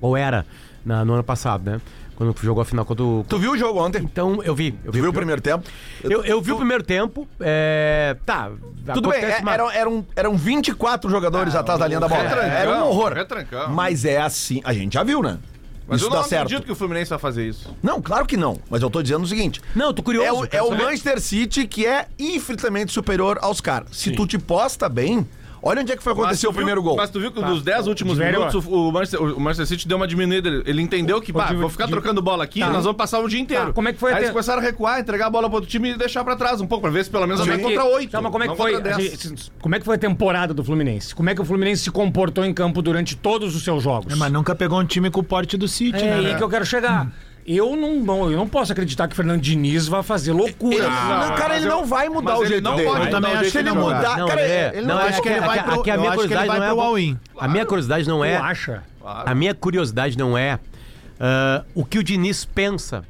Speaker 6: Ou era na- no ano passado, né? Quando jogou a final contra o.
Speaker 3: Tu viu o jogo ontem?
Speaker 6: Então, eu vi. Eu
Speaker 3: Tu
Speaker 6: vi,
Speaker 3: viu o primeiro tempo?
Speaker 6: Eu, eu vi o primeiro tempo. É, tá.
Speaker 3: Tudo bem, é-
Speaker 6: uma-
Speaker 3: eram, eram, eram 24 jogadores atrás da linha da bola. Era um horror.
Speaker 5: retrancão.
Speaker 3: Mas é assim, a gente já viu, né?
Speaker 5: Mas
Speaker 3: isso
Speaker 5: eu não
Speaker 3: dá certo.
Speaker 5: acredito que o Fluminense vai fazer isso.
Speaker 3: Não, claro que não. Mas eu tô dizendo o seguinte:
Speaker 6: Não, eu tô curioso.
Speaker 3: é o, é o. Manchester City que é infinitamente superior aos caras. Se tu te posta bem, olha onde é que foi acontecer o primeiro gol.
Speaker 5: Mas tu viu que nos 10 últimos minutos o, o Manchester, o Manchester City deu uma diminuída. Ele- entendeu que, pá, vou ficar trocando bola aqui,
Speaker 2: Tá.
Speaker 5: nós vamos passar o dia inteiro.
Speaker 2: Tá, como é que foi
Speaker 5: Aí
Speaker 2: até-
Speaker 5: eles começaram a recuar, entregar a bola pro outro time e deixar pra trás um pouco, pra ver se pelo menos vai contra 8.
Speaker 2: Tá, mas como é que foi?
Speaker 5: contra
Speaker 2: a
Speaker 5: 10.
Speaker 2: gente- como é que foi a temporada do Fluminense? Como é que o Fluminense se comportou em campo durante todos os seus jogos?
Speaker 1: É, mas nunca pegou um time com o porte do City,
Speaker 2: É
Speaker 1: né?
Speaker 2: aí que eu quero chegar. Eu não, não- eu não posso acreditar que o Fernando Diniz vai fazer loucura.
Speaker 3: Ele-
Speaker 2: Ah,
Speaker 3: não, cara, ele
Speaker 5: eu-
Speaker 3: não vai mudar o
Speaker 5: ele
Speaker 3: jeito
Speaker 5: não
Speaker 3: dele.
Speaker 5: pode
Speaker 3: Eu
Speaker 5: mudar
Speaker 3: também
Speaker 5: o
Speaker 3: acho que ele mudar.
Speaker 6: Não,
Speaker 3: cara,
Speaker 6: é,
Speaker 3: ele
Speaker 6: não,
Speaker 3: não
Speaker 6: é
Speaker 3: acho
Speaker 6: que,
Speaker 3: ele vai
Speaker 6: aqui-
Speaker 3: pro-
Speaker 6: aqui a minha
Speaker 1: ele
Speaker 6: curiosidade não é.
Speaker 1: pro all-in.
Speaker 6: A minha curiosidade não é.
Speaker 2: Tu acha?
Speaker 6: A minha curiosidade não é ah, o que o Diniz pensa.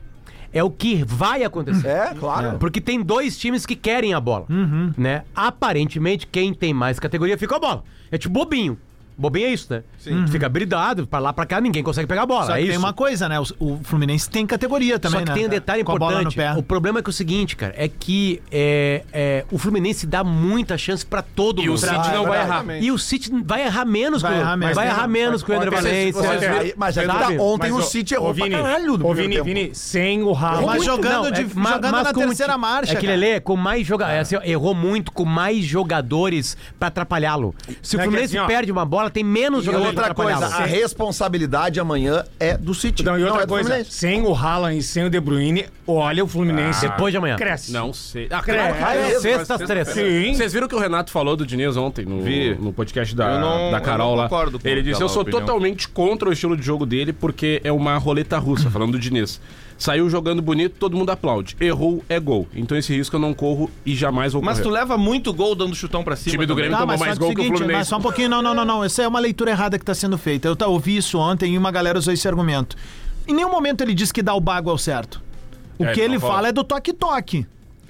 Speaker 6: É o que vai acontecer.
Speaker 3: É, claro.
Speaker 6: Porque tem dois times que querem a bola.
Speaker 1: Uhum.
Speaker 6: Né? Aparentemente, quem tem mais categoria fica a bola. É tipo bobinho. Bobinho é isso, né? Sim. Fica bridado, pra lá pra cá, ninguém consegue pegar a bola.
Speaker 1: Só
Speaker 6: é
Speaker 1: que
Speaker 6: isso.
Speaker 1: tem uma coisa, né? O, o Fluminense tem categoria também,
Speaker 6: Só que
Speaker 1: né?
Speaker 6: tem um detalhe
Speaker 1: Com a bola no
Speaker 6: importante.
Speaker 1: pé.
Speaker 6: O problema é que é o seguinte, cara, é que é, é, o Fluminense dá muita chance pra todo
Speaker 4: E
Speaker 6: mundo.
Speaker 4: o City não vai errar.
Speaker 6: E o City vai errar menos
Speaker 1: Vai
Speaker 6: que o-
Speaker 1: errar menos.
Speaker 6: vai
Speaker 1: Mas
Speaker 6: errar menos que o André
Speaker 3: Aí- mas
Speaker 6: Sabe?
Speaker 3: tá, ontem
Speaker 2: Mas,
Speaker 3: o City errou
Speaker 2: Vini,
Speaker 3: pra caralho
Speaker 2: Ô, Vini,
Speaker 3: tempo.
Speaker 2: Vini, sem o.
Speaker 1: Mas jogando, de,
Speaker 6: é- ma-
Speaker 1: jogando
Speaker 6: mas
Speaker 1: na
Speaker 6: com
Speaker 1: terceira marcha.
Speaker 6: É que. Lelê, com mais jogadores. errou muito com mais jogadores pra atrapalhá-lo. Se o
Speaker 2: É
Speaker 6: Fluminense
Speaker 2: assim,
Speaker 6: perde uma bola, tem menos
Speaker 3: E
Speaker 6: jogadores pra
Speaker 3: outra coisa, a responsabilidade amanhã é do City.
Speaker 2: Não, e
Speaker 3: não
Speaker 2: outra
Speaker 3: é do
Speaker 2: coisa,
Speaker 3: Fluminense.
Speaker 2: sem o Haaland e sem o De Bruyne, olha o Fluminense.
Speaker 6: Depois de amanhã.
Speaker 2: Cresce.
Speaker 4: Não sei. Ah,
Speaker 2: Cresce.
Speaker 3: Ah, é?
Speaker 4: cresce.
Speaker 6: Sexta às três.
Speaker 2: Sim.
Speaker 4: Vocês viram o que o Renato falou do Diniz ontem no,
Speaker 5: Vi.
Speaker 4: no podcast da,
Speaker 5: Eu não-
Speaker 4: da
Speaker 5: eu
Speaker 4: Carol
Speaker 5: não
Speaker 4: lá?
Speaker 5: concordo com
Speaker 4: Ele disse: Eu sou
Speaker 5: opinião."
Speaker 4: totalmente contra o estilo de jogo dele porque é uma roleta russa, falando do Diniz. Saiu jogando bonito, todo mundo aplaude. Errou, é gol. Então esse risco eu não corro e jamais vou
Speaker 5: Mas tu
Speaker 4: correr.
Speaker 5: leva muito gol dando chutão pra cima.
Speaker 4: Time do. Grêmio
Speaker 1: Tá,
Speaker 4: tomou
Speaker 1: mas
Speaker 4: mais gol que o
Speaker 1: seguinte,
Speaker 4: Fluminense.
Speaker 1: mas só um pouquinho, não, não, não, não. Essa é uma leitura errada que tá sendo feita. Eu tá, ouvi isso ontem e uma galera usou esse argumento. Em nenhum momento ele diz que dar o bago é o certo. O
Speaker 4: É,
Speaker 1: que ele fala. é do toque-toque.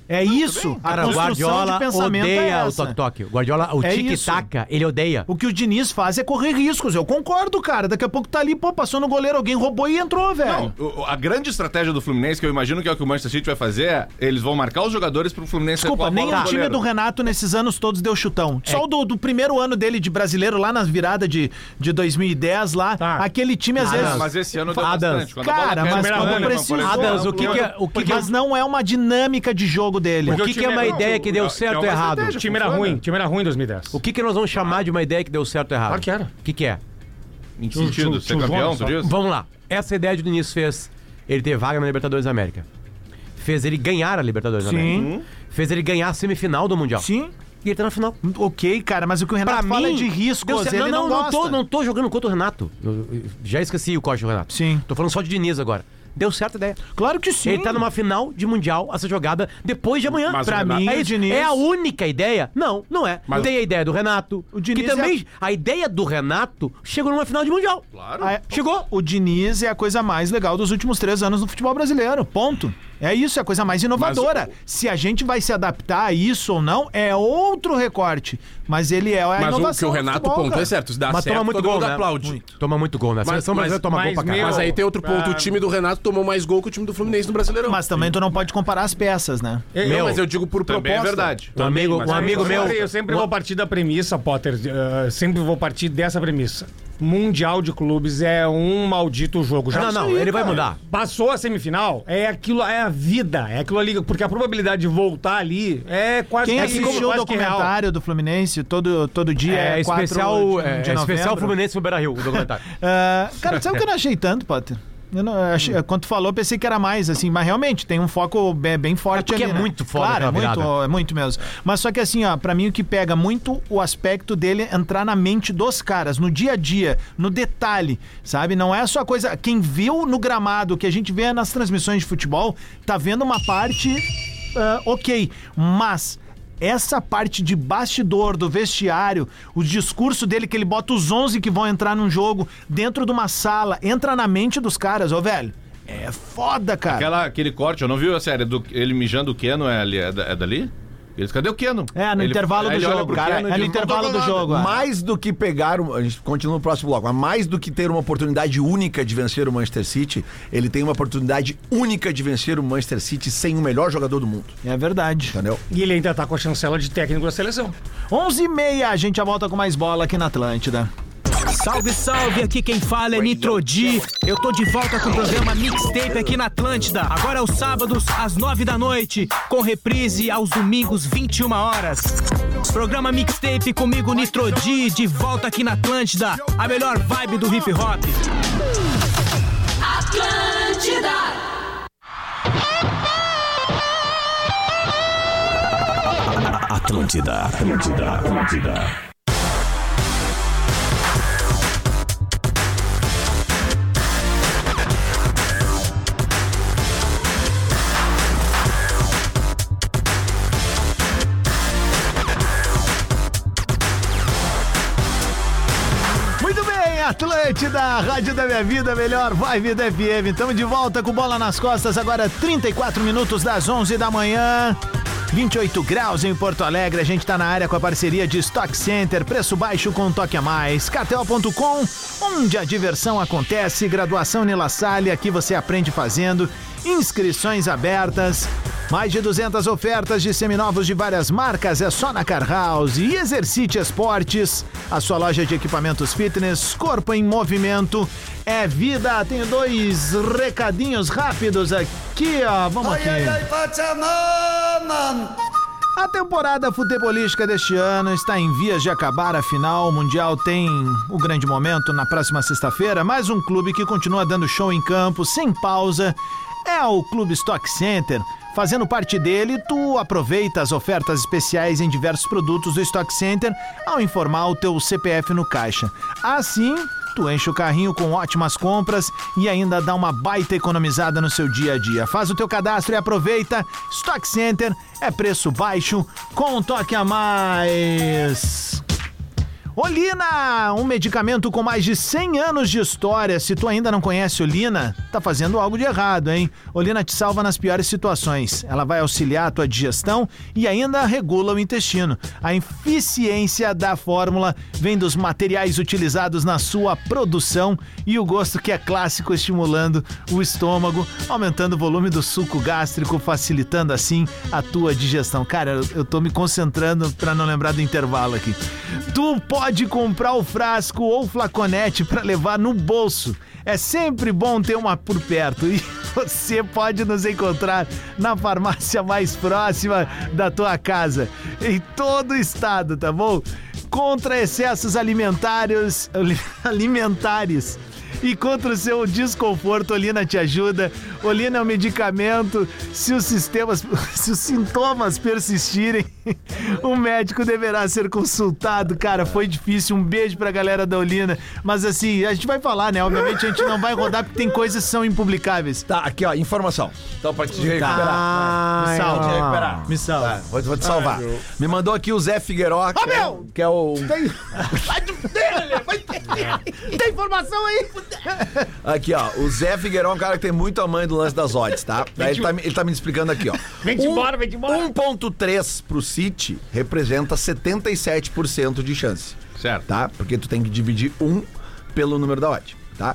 Speaker 1: É isso. A
Speaker 6: Cara, o
Speaker 1: construção
Speaker 6: Guardiola
Speaker 1: de pensamento
Speaker 6: odeia
Speaker 1: é
Speaker 6: o toque-toque. O Guardiola, o
Speaker 1: É
Speaker 6: tic-tac, ele odeia.
Speaker 1: O que o Diniz faz é correr riscos. Eu concordo, cara. Daqui a pouco tá ali, pô, passou no goleiro, alguém roubou e entrou, velho.
Speaker 5: O- o- A grande estratégia do Fluminense, que eu imagino que é o que o Manchester City vai fazer, é eles vão marcar os jogadores pro Fluminense
Speaker 1: Desculpa,
Speaker 5: recuar a
Speaker 1: nem
Speaker 5: bola
Speaker 1: o
Speaker 5: no
Speaker 1: time
Speaker 5: goleiro.
Speaker 1: do Renato nesses anos todos deu chutão.
Speaker 6: É.
Speaker 1: Só o do, do primeiro ano dele de brasileiro, lá nas viradas de, de 2010, lá,
Speaker 2: Tá.
Speaker 1: aquele time às
Speaker 5: Ah,
Speaker 1: vezes.
Speaker 5: mas esse ano deu
Speaker 6: Adams.
Speaker 5: bastante. Quando a bola
Speaker 1: Cara, mas precisou.
Speaker 5: por exemplo,
Speaker 6: Adams, o que que é- o que que é-
Speaker 1: Mas não é uma dinâmica de jogo dele.
Speaker 6: O que, que é uma ideia que deu certo ou errado?
Speaker 2: O time era ruim, o time era ruim em 2010.
Speaker 6: O que, que nós vamos chamar de uma ideia que deu certo ou errado?
Speaker 2: Claro que era.
Speaker 6: O que, que é?
Speaker 5: Em que sentido? Ser campeão, tu diz?
Speaker 6: Vamos lá. Essa ideia de Diniz fez ele ter vaga na Libertadores da América. Fez ele ganhar a Libertadores da
Speaker 1: Sim.
Speaker 6: América. Fez ele ganhar a semifinal do Mundial.
Speaker 1: Sim.
Speaker 6: E ele tá na final.
Speaker 1: Ok, cara, mas o que o
Speaker 6: Pra
Speaker 1: Renato fala
Speaker 6: mim,
Speaker 1: é de ele
Speaker 6: não,
Speaker 1: não,
Speaker 6: não, não,
Speaker 1: gosta.
Speaker 6: tô, não tô jogando contra o Renato. Eu- eu já esqueci o código do Renato.
Speaker 1: Sim.
Speaker 6: Tô falando só de Diniz agora. Deu certo a ideia.
Speaker 1: Claro que sim.
Speaker 6: Ele tá numa final de Mundial a ser jogada depois de amanhã.
Speaker 4: Mas o
Speaker 1: Pra
Speaker 4: Renato-
Speaker 1: mim,
Speaker 6: É,
Speaker 1: o. Diniz...
Speaker 6: é a única ideia? Não, não é.
Speaker 4: Mas-
Speaker 6: Tem a ideia do Renato.
Speaker 1: O Diniz
Speaker 6: que
Speaker 1: é
Speaker 6: também. A ideia do Renato chegou numa final de Mundial.
Speaker 5: Claro.
Speaker 1: Ah,
Speaker 6: Chegou.
Speaker 1: O Diniz é a coisa mais legal dos últimos três anos no futebol brasileiro. Ponto. É isso, é a coisa mais inovadora. Se a gente vai se adaptar a isso ou não, é outro recorte. Mas ele é a
Speaker 4: Mas o que
Speaker 1: inovação
Speaker 4: o Renato
Speaker 1: futebol, cara.
Speaker 4: é certo. Se dá
Speaker 6: Mas
Speaker 4: certo,
Speaker 6: toma muito
Speaker 4: todo
Speaker 6: gol,
Speaker 4: mundo
Speaker 6: né?
Speaker 4: aplaude.
Speaker 6: Toma muito gol, né? A
Speaker 4: Mas-
Speaker 6: seleção
Speaker 4: mas-
Speaker 6: brasileira toma gol
Speaker 2: mas
Speaker 6: pra caralho.
Speaker 2: meu-
Speaker 4: Mas aí tem outro ponto.
Speaker 2: Ah,
Speaker 4: O time do Renato tomou mais gol que o time do Fluminense no Brasileirão.
Speaker 1: Mas também tu não pode comparar as peças, né?
Speaker 2: Eu-
Speaker 4: Não,
Speaker 6: Meu,
Speaker 4: mas eu digo por
Speaker 5: Também é
Speaker 4: proposta.
Speaker 5: verdade.
Speaker 6: Um amigo,
Speaker 4: mas
Speaker 6: um amigo
Speaker 2: eu
Speaker 6: meu.
Speaker 2: sempre- Eu sempre vou partir da premissa, Potter. eh, sempre vou partir dessa premissa. Mundial de clubes é um maldito jogo. Já
Speaker 6: Não, não, ele vai mudar.
Speaker 2: Passou a semifinal, é aquilo, é a vida, é aquilo ali, porque a probabilidade de voltar ali é quase
Speaker 1: Quem
Speaker 2: que
Speaker 1: assistiu o documentário do Fluminense todo, todo dia
Speaker 6: É,
Speaker 1: é, 4
Speaker 6: especial,
Speaker 1: de,
Speaker 6: é,
Speaker 1: de
Speaker 6: é especial? Fluminense Beira Rio, o documentário.
Speaker 1: Ah, cara, sabe o que eu não achei tanto, Potter? Eu não, achei- quando tu falou, pensei que era mais, assim, mas realmente tem um foco bem, bem forte
Speaker 6: porque
Speaker 1: ali,
Speaker 6: é
Speaker 1: né?
Speaker 6: muito foda
Speaker 1: Claro, é muito, é muito mesmo. Mas só que assim, ó, pra mim o que pega muito o aspecto dele é entrar na mente dos caras, no dia a dia, no detalhe, sabe? Não é só coisa. Quem viu no gramado, que a gente vê nas transmissões de futebol, tá vendo uma parte ah, ok, mas essa parte de bastidor do vestiário, o discurso dele que ele bota os 11 que vão entrar num jogo dentro de uma sala, entra na mente dos caras, ô velho. É foda, cara.
Speaker 5: Aquela, aquele corte, eu não vi a série do ele mijando o Keno, é, ali, é, é dali? Eles, cadê o Keno?
Speaker 1: É, no
Speaker 5: Ele-
Speaker 1: intervalo do jogo. Cara,
Speaker 5: Keno
Speaker 1: é no
Speaker 5: diz, "Não tô
Speaker 1: intervalo do
Speaker 5: falando nada."
Speaker 1: jogo. é.
Speaker 3: Mais do que pegar. um- A gente continua no próximo bloco. Mas mais do que ter uma oportunidade única de vencer o Manchester City, ele tem uma oportunidade única de vencer o Manchester City sem o melhor jogador do mundo.
Speaker 1: É verdade.
Speaker 3: Entendeu?
Speaker 2: E ele ainda tá com a chancela de técnico da seleção.
Speaker 1: 11h30, a gente já volta com mais bola aqui na Atlântida.
Speaker 7: Salve, salve! Aqui quem fala é Nitrodi. Eu tô de volta com o programa Mixtape aqui na Atlântida. Agora aos sábados, às nove da noite, com reprise aos domingos, 21 horas. Programa Mixtape comigo, Nitrodi, de volta aqui na Atlântida. A melhor vibe do hip hop.
Speaker 8: Atlântida, Atlântida, Atlântida.
Speaker 1: Muito Atlântida, Rádio da Minha Vida, melhor vibe da FM. Estamos de volta com bola nas costas, agora 34 minutos das 11 da manhã. 28 graus em Porto Alegre, a gente tá na área com a parceria de Stock Center, preço baixo com um toque a mais. KTO.com, onde a diversão acontece, graduação Nila Salle, aqui você aprende fazendo. Inscrições abertas, mais de 200 ofertas de seminovos de várias marcas, é só na Car House. E Exercite Esportes, a sua loja de equipamentos fitness, corpo em movimento, é vida. Tenho dois recadinhos rápidos aqui, ó. Vamos aqui. A temporada futebolística deste ano está em vias de acabar, afinal, o Mundial tem o grande momento na próxima sexta-feira. Mais um clube que continua dando show em campo, sem pausa, é o Clube Stock Center. Fazendo parte dele, tu aproveita as ofertas especiais em diversos produtos do Stock Center ao informar o teu CPF no caixa. Assim, tu enche o carrinho com ótimas compras e ainda dá uma baita economizada no seu dia a dia. Faz o teu cadastro e aproveita. Stock Center é preço baixo com um toque a mais. Olina, um medicamento com mais de 100 anos de história. Se tu ainda não conhece Olina, tá fazendo algo de errado, hein? Olina te salva nas piores situações. Ela vai auxiliar a tua digestão e ainda regula o intestino. A eficiência da fórmula vem dos materiais utilizados na sua produção e o gosto que é clássico estimulando o estômago, aumentando o volume do suco gástrico, facilitando assim a tua digestão. Cara, eu, tô me concentrando pra não lembrar do intervalo aqui. Tu pode comprar o frasco ou flaconete para levar no bolso. É sempre bom ter uma por perto e você pode nos encontrar na farmácia mais próxima da tua casa, em todo o estado, tá bom? Contra excessos alimentares, alimentares e contra o seu desconforto, Olina te ajuda. Olina é um medicamento. Se os sistemas, se os sintomas persistirem, o médico deverá ser consultado. Cara, foi difícil. Um beijo pra galera da Olina. Mas assim, a gente vai falar, né? Obviamente a gente não vai rodar porque tem coisas que são impublicáveis.
Speaker 3: Tá, aqui ó, informação. Então, pra te recuperar.
Speaker 1: Tá. Me salva.
Speaker 3: Te recuperar.
Speaker 1: Me salva.
Speaker 3: Tá, vou, vou te salvar. Me mandou aqui o Zé Figueiró, que, é,
Speaker 1: meu!
Speaker 3: que é o.
Speaker 1: Tem informação aí?
Speaker 3: Aqui, ó. O Zé Figueiró é um cara que tem muito a mãe do lance das odds, tá? Daí ele tá, me- ele tá me explicando aqui, ó.
Speaker 2: Vem-te
Speaker 3: Um-
Speaker 2: embora, vem-te embora.
Speaker 3: 1.3 pro City representa 77% de chance.
Speaker 5: Certo.
Speaker 3: Tá? Porque tu tem que dividir um pelo número da odd, tá?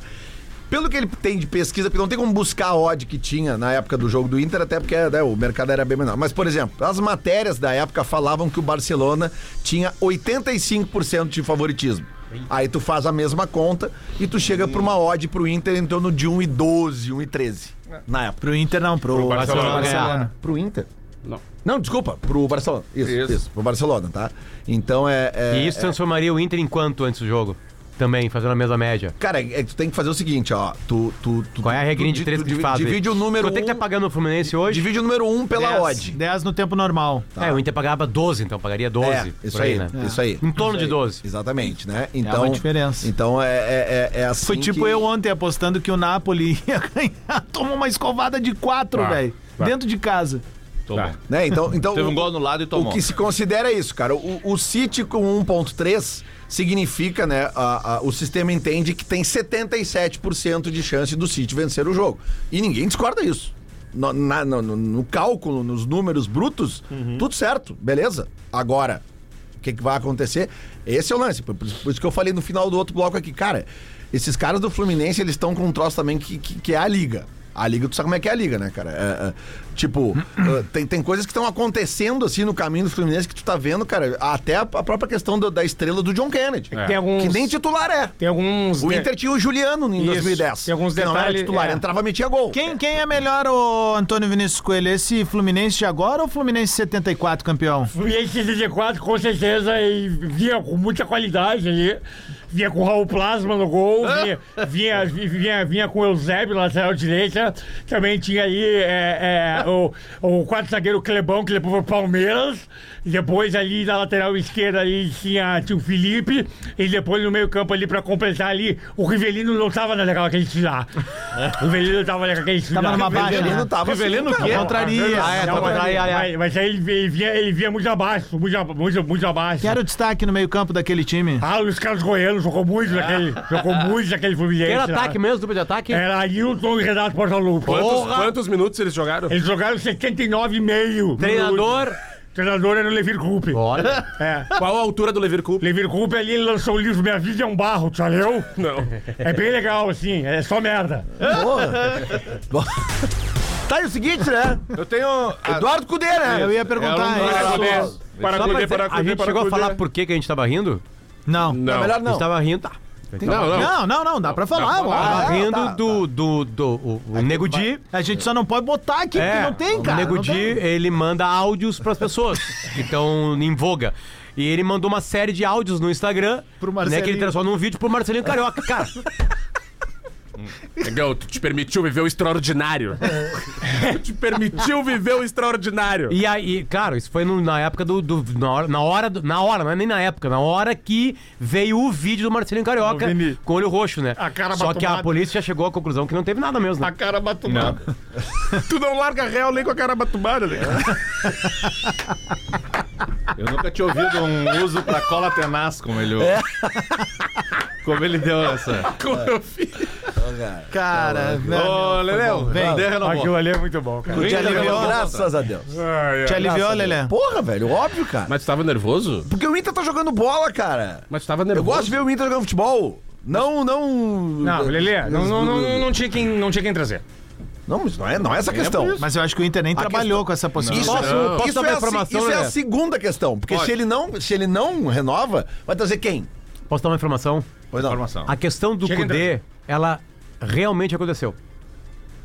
Speaker 3: Pelo que ele tem de pesquisa, porque não tem como buscar a odd que tinha na época do jogo do Inter, até porque né, o mercado era bem menor. Mas, por exemplo, as matérias da época falavam que o Barcelona tinha 85% de favoritismo. Aí tu faz a mesma conta e tu chega pra uma odd pro Inter em torno de 1,12, 1,13. Na época.
Speaker 1: Pro Inter não, pro,
Speaker 5: Barcelona.
Speaker 1: Barcelona.
Speaker 3: Pro Inter?
Speaker 4: Não.
Speaker 3: Não, desculpa, pro Barcelona. Isso, isso,
Speaker 5: Isso.
Speaker 3: pro Barcelona, tá? Então é. é
Speaker 6: E isso transformaria o Inter em quanto antes do jogo? Também, fazendo a mesma média.
Speaker 3: Cara, é tu tem que fazer o seguinte, ó. Tu, tu, tu,
Speaker 6: Qual é a regrinha
Speaker 3: tu-
Speaker 6: de três
Speaker 3: tu
Speaker 6: que
Speaker 3: divi-
Speaker 6: faz? aí?
Speaker 3: Divide o número
Speaker 6: Quanto é que tá
Speaker 3: um-
Speaker 6: pagando o Fluminense hoje?
Speaker 3: Divide o número 1 um pela
Speaker 1: 10,
Speaker 3: odd.
Speaker 1: 10 no tempo normal.
Speaker 6: É, o Inter pagava 12, então pagaria 12.
Speaker 3: É, isso
Speaker 6: por
Speaker 3: aí,
Speaker 6: né?
Speaker 3: isso aí.
Speaker 6: Em torno
Speaker 3: Isso
Speaker 6: de
Speaker 3: aí.
Speaker 6: 12.
Speaker 3: Exatamente, né? Então,
Speaker 1: uma diferença.
Speaker 3: Então é, é, é, é assim
Speaker 1: Foi tipo
Speaker 3: que-
Speaker 1: eu ontem apostando que o Napoli ia ganhar. Tomou uma escovada de quatro,
Speaker 4: Tá,
Speaker 1: velho.
Speaker 4: tá.
Speaker 1: Dentro de casa.
Speaker 5: Tomou.
Speaker 3: Né? Então, então
Speaker 5: Teve um
Speaker 3: o-
Speaker 5: gol no lado e tomou.
Speaker 3: O que se considera é isso, cara. O, o City com 1.3 significa, né? a- a- o sistema entende que tem 77% de chance do City vencer o jogo. E ninguém discorda isso. No, na- no- no- cálculo, nos números brutos, tudo certo, beleza. Agora, o que, que vai acontecer? Esse é o lance. Por, por- por isso que eu falei no final do outro bloco aqui, cara. Esses caras do Fluminense, eles estão com um troço também que, que, que é a liga. A liga, tu sabe como é que é a liga, né, cara? É, é, tipo, uh, tem, tem coisas que estão acontecendo assim no caminho do Fluminense que tu tá vendo, cara. Até a, a própria questão do- da estrela do John Kennedy.
Speaker 2: Tem alguns-
Speaker 3: Que nem titular é.
Speaker 2: Tem alguns.
Speaker 3: O Inter tinha o Juliano em
Speaker 2: Isso,
Speaker 3: 2010.
Speaker 2: tem alguns
Speaker 3: que não era
Speaker 2: detalhes,
Speaker 3: titular,
Speaker 2: é.
Speaker 3: entrava, metia gol.
Speaker 1: Quem, quem é melhor, o Antônio Vinícius Coelho? Esse Fluminense de agora ou o Fluminense 74 campeão?
Speaker 2: Fluminense 64, com certeza, e vinha com muita qualidade ali. Vinha com o Raul Plasma no gol, vinha, vinha, vinha, vinha com o Eusébio, lateral direita. Também tinha aí é, é, o, o quarto zagueiro Clebão, que levou pro Palmeiras. Depois ali na lateral esquerda ali tinha, tinha o Felipe. E depois no meio campo ali pra completar ali, o Rivelino não tava legal aquele titular. O Rivelino tava legal aquele titular.
Speaker 1: Tava numa baixa,
Speaker 3: Rivelino
Speaker 1: né?
Speaker 3: tava
Speaker 5: Rivelino
Speaker 3: assim,
Speaker 5: o quê?
Speaker 1: Contraria.
Speaker 6: Ah, é,
Speaker 2: Não, mas,
Speaker 6: contra- ai, ai, ai.
Speaker 2: mas- mas aí ele vinha, ele vinha, ele vinha muito abaixo, muito, muito, muito abaixo.
Speaker 1: Quem era o destaque no meio campo daquele time?
Speaker 2: Ah, Luiz Carlos Goiano jogou muito naquele, jogou muito naquele Fluminense.
Speaker 6: Era ataque mesmo, dupla de ataque?
Speaker 2: Era Ailton e Renato Portaluppi.
Speaker 4: Quantos, quantos minutos eles jogaram?
Speaker 2: Eles jogaram 79,5.
Speaker 6: Treinador.
Speaker 2: O treinador era o Levir Coupe.
Speaker 6: Olha.
Speaker 2: É.
Speaker 4: Qual a altura do Lever Cup?
Speaker 2: Levir Coupe ali ele lançou o livro Minha Vida é um Barro, tu já leu?
Speaker 4: Não.
Speaker 2: É bem legal, assim, é só merda.
Speaker 3: Bom. Tá, e o seguinte, né?
Speaker 5: Eu tenho. a-
Speaker 3: Eduardo Cudê, né?
Speaker 1: Eu ia
Speaker 5: É,
Speaker 1: perguntar. é,
Speaker 5: Para
Speaker 4: Cudê.
Speaker 5: Para Cudê, para
Speaker 6: a
Speaker 5: Cudê,
Speaker 6: gente
Speaker 5: para
Speaker 6: chegou a falar por que, que a gente tava rindo?
Speaker 1: Não.
Speaker 3: Não,
Speaker 4: Não.
Speaker 3: melhor
Speaker 6: A gente
Speaker 3: não.
Speaker 6: tava rindo, tá.
Speaker 4: Não, não.
Speaker 1: Não, não, não, dá pra falar.
Speaker 4: pra falar.
Speaker 1: ué.
Speaker 6: Tava
Speaker 3: Ah,
Speaker 6: rindo
Speaker 3: tá,
Speaker 6: do, do, do, o, o Nego Di.
Speaker 1: A gente só não pode botar aqui, porque não tem, cara.
Speaker 6: É, O Nego Di, ele manda áudios pras pessoas que estão em voga. E ele mandou uma série de áudios no Instagram,
Speaker 1: Pro
Speaker 6: né,
Speaker 1: Marcelinho.
Speaker 6: que ele transformou num vídeo pro Marcelinho Carioca. Cara,
Speaker 4: Legal, tu te permitiu viver o extraordinário. tu te permitiu viver o extraordinário.
Speaker 6: e aí, claro, isso foi no- na época do. do- na, hora, na hora, do- na hora, não é nem na época, na hora que veio o vídeo do Marcelinho Carioca com o olho roxo, né?
Speaker 2: A cara
Speaker 6: Só que a
Speaker 2: batumada.
Speaker 6: polícia já chegou à conclusão que não teve nada mesmo, né?
Speaker 2: cara batumada.
Speaker 4: Tu não larga real nem com a cara batubada, né?
Speaker 5: Eu nunca tinha ouvido um uso pra cola tenaz como ele. Como ele deu essa.
Speaker 4: Como eu fiz.
Speaker 1: Cara, velho.
Speaker 5: Ô, Leleu,
Speaker 1: Vem.
Speaker 5: Renovou.
Speaker 2: Aquilo ali é muito bom, cara.
Speaker 3: Te aliviou, graças a Deus.
Speaker 1: Te aliviou,
Speaker 3: a? Deus. Porra, velho, óbvio, cara.
Speaker 4: Mas tu tava nervoso?
Speaker 3: Porque o Inter tá jogando bola, cara.
Speaker 4: Mas tu tava
Speaker 3: Eu
Speaker 4: nervoso?
Speaker 3: gosto de ver o Inter jogando futebol. Não, não.
Speaker 2: Não, Lelê, não, não, não, não, tinha quem, não tinha quem trazer.
Speaker 3: Não, mas não é, não é essa a questão.
Speaker 1: Mas eu acho que o Inter nem trabalhou
Speaker 3: questão-
Speaker 1: com essa
Speaker 3: Isso,
Speaker 1: possibilidade.
Speaker 3: é,
Speaker 6: Posso
Speaker 3: isso,
Speaker 6: dar uma
Speaker 3: é, a,
Speaker 6: informação,
Speaker 3: isso é a segunda questão. Porque
Speaker 5: Pode.
Speaker 3: se ele, não, se ele não renova, vai trazer quem?
Speaker 6: Posso dar uma informação?
Speaker 3: Pois não.
Speaker 5: Informação.
Speaker 6: A questão do
Speaker 2: Chega
Speaker 6: Kudê, ela realmente aconteceu.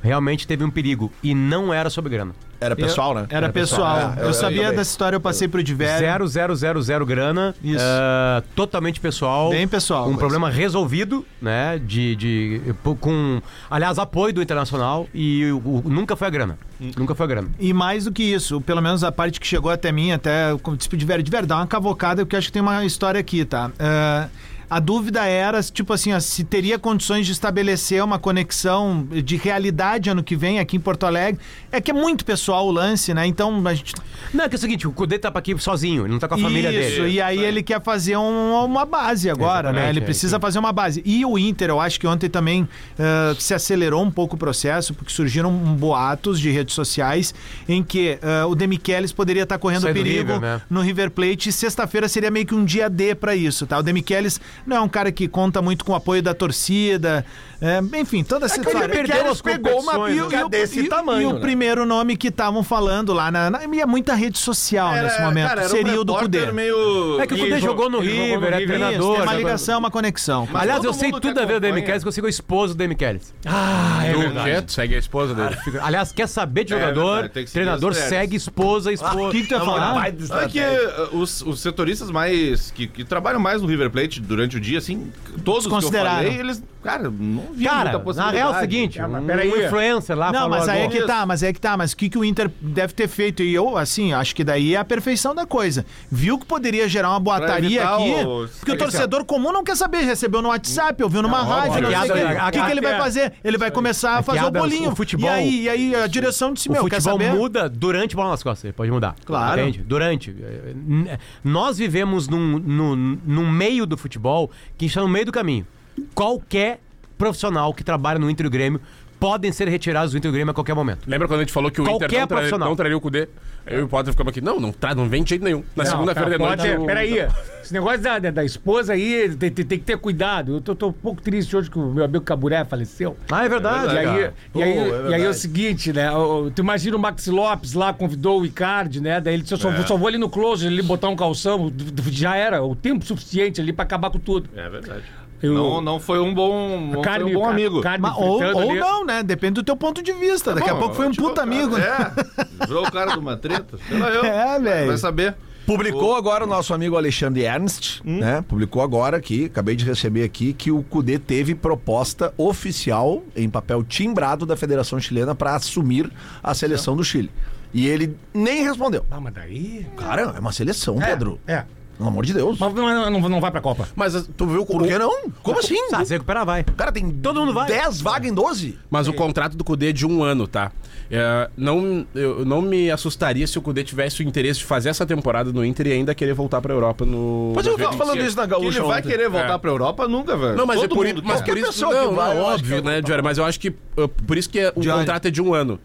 Speaker 6: Realmente teve um perigo. E não era sobre grana.
Speaker 3: Era pessoal, né?
Speaker 1: Era pessoal.
Speaker 3: É,
Speaker 1: eu,
Speaker 3: eu-
Speaker 1: sabia
Speaker 3: eu
Speaker 1: dessa história, eu passei pro Diverio.
Speaker 6: 0000 grana.
Speaker 1: Isso.
Speaker 6: eh, totalmente pessoal.
Speaker 1: Bem pessoal,
Speaker 6: Um
Speaker 1: mas-
Speaker 6: problema resolvido, né? De, de, com, aliás, apoio do Internacional. E o- o- nunca foi a grana. Nunca foi a grana.
Speaker 1: E mais do que isso, pelo menos a parte que chegou até mim, até como disse pro Diverio, de verdade, uma cavocada, porque eu acho que tem uma história aqui, tá? É, a dúvida era, tipo assim, ó, se teria condições de estabelecer uma conexão de realidade ano que vem aqui em Porto Alegre. É que é muito pessoal o lance, né? Então a gente.
Speaker 6: Não, é que é o seguinte, o Kudê tá aqui sozinho, ele não tá com a família
Speaker 1: Isso,
Speaker 6: dele.
Speaker 1: e aí ele quer fazer um- uma base agora, né?
Speaker 6: Exatamente,
Speaker 1: Ele
Speaker 6: é,
Speaker 1: precisa fazer uma base. E o Inter, eu acho que ontem também eh, se acelerou um pouco o processo, porque surgiram boatos de redes sociais em que eh, o Demichelis poderia estar correndo
Speaker 6: Sai do
Speaker 1: perigo
Speaker 6: River, né?
Speaker 1: no River Plate e sexta-feira seria meio que um dia D pra isso, tá? O Demichelis não é um cara que conta muito com o apoio da torcida, eh, enfim, toda essa
Speaker 3: que ele perdeu as
Speaker 1: pegou uma e, o-
Speaker 3: né?
Speaker 1: o-
Speaker 3: Desse
Speaker 1: e o-
Speaker 3: tamanho,
Speaker 1: e o
Speaker 3: né?
Speaker 1: primeiro nome que estavam falando lá na, na e é muita rede social nesse momento
Speaker 5: cara, era um
Speaker 1: seria o do Cudê.
Speaker 5: meio...
Speaker 6: É que o Kudê jogou no
Speaker 2: ele jogou no
Speaker 6: River, é treinador.
Speaker 1: Tem uma ligação, uma conexão.
Speaker 5: Mas
Speaker 6: Aliás, eu sei tudo a ver do Demichelis, que eu sigo a esposa do Demichelis.
Speaker 2: Ah, é verdade.
Speaker 4: segue a esposa dele.
Speaker 6: Aliás, quer saber de
Speaker 5: É
Speaker 6: jogador, treinador segue esposa, esposa.
Speaker 1: O que, tu ia falar?
Speaker 5: É que uh, os, setoristas mais. Que, que trabalham mais no River Plate durante durante o dia, assim, todos que eu falei, eles, cara, não viam
Speaker 6: Cara,
Speaker 5: muita
Speaker 6: na
Speaker 5: possibilidade.
Speaker 6: real é o seguinte,
Speaker 2: Ah, mas
Speaker 6: um influencer lá
Speaker 1: Não,
Speaker 6: falou
Speaker 1: mas aí é
Speaker 6: agora-
Speaker 1: que tá, mas aí é que tá. Mas o que, que o Inter deve ter feito? E eu, assim, acho que daí é a perfeição da coisa. Viu que poderia gerar uma boataria
Speaker 5: evitar
Speaker 1: aqui,
Speaker 5: os-
Speaker 1: porque o torcedor comum não quer saber. Recebeu no WhatsApp, ouviu numa rádio, não sei o que.
Speaker 6: A-
Speaker 1: O que, que ele vai
Speaker 2: é.
Speaker 1: fazer? Ele vai começar a fazer o bolinho.
Speaker 6: o futebol-
Speaker 1: E aí, e aí a direção disse,
Speaker 6: O
Speaker 1: meu, quer
Speaker 6: futebol
Speaker 1: saber?
Speaker 6: muda durante bola nas costas, ele pode mudar.
Speaker 1: Claro.
Speaker 6: Entende? Durante. Eh, n- Nós vivemos num, num, num meio do futebol que está no meio do caminho. Qualquer profissional que trabalha no Inter e Grêmio podem ser retirados do Inter e Grêmio a qualquer momento.
Speaker 4: Lembra quando a gente falou que o
Speaker 6: Qualquer
Speaker 4: Inter não, tra
Speaker 6: profissional.
Speaker 4: não traria o Cudê? Eu e o Potter ficamos aqui. Não, não, tra não vem de jeito nenhum. Na segunda-feira de noite.
Speaker 2: Pode,
Speaker 4: o-
Speaker 2: peraí. Esse negócio da, da, da esposa aí tem, tem- tem que ter cuidado. Eu tô, tô um pouco triste hoje que o meu amigo Caburé faleceu.
Speaker 6: Ah, é verdade.
Speaker 2: E aí,
Speaker 5: cara.
Speaker 2: e, aí,
Speaker 3: Pô, é
Speaker 2: e aí é o
Speaker 3: verdade.
Speaker 2: seguinte, né? o- Tu imagina o Maxi Lopes lá, convidou o Icardi, né? Daí ele disse: eu só, só vou ali no close, ali botar um calção. Já era o tempo suficiente ali pra acabar com tudo.
Speaker 5: É verdade.
Speaker 2: Eu-
Speaker 5: Não, não foi um bom, não
Speaker 2: Carne-
Speaker 5: foi um bom amigo.
Speaker 2: carne
Speaker 1: Mas- ou ou
Speaker 2: ali.
Speaker 1: não, né? Depende do teu ponto de vista. Daqui a
Speaker 5: Bom,
Speaker 1: pouco foi um
Speaker 5: tirou
Speaker 1: puta
Speaker 5: o cara-
Speaker 1: amigo. né?
Speaker 5: É, virou o cara de uma treta. Sei lá eu.
Speaker 1: É, velho.
Speaker 5: Vai saber.
Speaker 3: Publicou agora o nosso amigo Alexandre Ernst, né? Publicou agora aqui, acabei de receber aqui, que o Cudê teve proposta oficial em papel timbrado da Federação Chilena para assumir a seleção do Chile. E ele nem respondeu.
Speaker 2: Ah, mas daí.
Speaker 3: Cara, é uma seleção, Pedro.
Speaker 2: É.
Speaker 3: Pelo amor de Deus.
Speaker 2: Mas não, não, não vai pra Copa.
Speaker 4: Mas uh, tu viu o,
Speaker 3: Por que não? Como assim?
Speaker 6: Ah, se recuperar, vai.
Speaker 3: Cara, tem
Speaker 6: Todo mundo vai.
Speaker 3: 10 vagas em 12?
Speaker 4: Mas o contrato do Cudê é de um ano, tá? É, não, eu não me assustaria se o Cudê tivesse o interesse de fazer essa temporada no Inter e ainda querer voltar pra Europa no.
Speaker 3: Mas eu tava falando isso na
Speaker 5: Que
Speaker 3: Gaúcha
Speaker 5: ele vai
Speaker 3: ontem.
Speaker 5: querer voltar
Speaker 4: É.
Speaker 5: pra Europa nunca, velho.
Speaker 4: Não, mas
Speaker 5: Todo
Speaker 4: é por,
Speaker 5: mundo
Speaker 4: mas por
Speaker 3: Qualquer
Speaker 4: isso.
Speaker 3: pessoa que
Speaker 4: Não,
Speaker 3: vai,
Speaker 4: não,
Speaker 3: acho
Speaker 4: óbvio,
Speaker 3: que é
Speaker 4: né, Diário? Mas eu acho que. Por isso que é- o
Speaker 1: Diário.
Speaker 4: contrato é de um ano.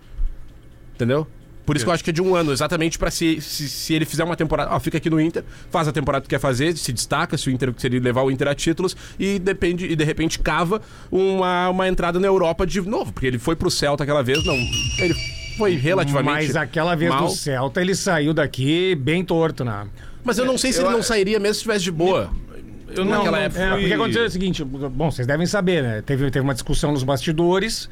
Speaker 4: Entendeu? Por isso que eu acho que é de um ano, exatamente pra se, se, se ele fizer uma temporada. Ó, fica aqui no Inter, faz a temporada que quer fazer, se destaca, se o Inter se ele levar o Inter a títulos e depende e de repente cava uma, uma entrada na Europa de novo, porque ele foi pro Celta aquela vez, não. Ele foi relativamente.
Speaker 2: Mas aquela vez
Speaker 4: mal.
Speaker 2: do Celta, ele saiu daqui bem torto, né?
Speaker 4: Mas eu não sei se
Speaker 5: Eu-
Speaker 4: ele não sairia mesmo se estivesse de boa.
Speaker 5: Eu não,
Speaker 4: naquela
Speaker 5: não
Speaker 4: época.
Speaker 2: É,
Speaker 5: fui-
Speaker 2: porque aconteceu o seguinte, bom, vocês devem saber, né? Teve, teve uma discussão nos bastidores.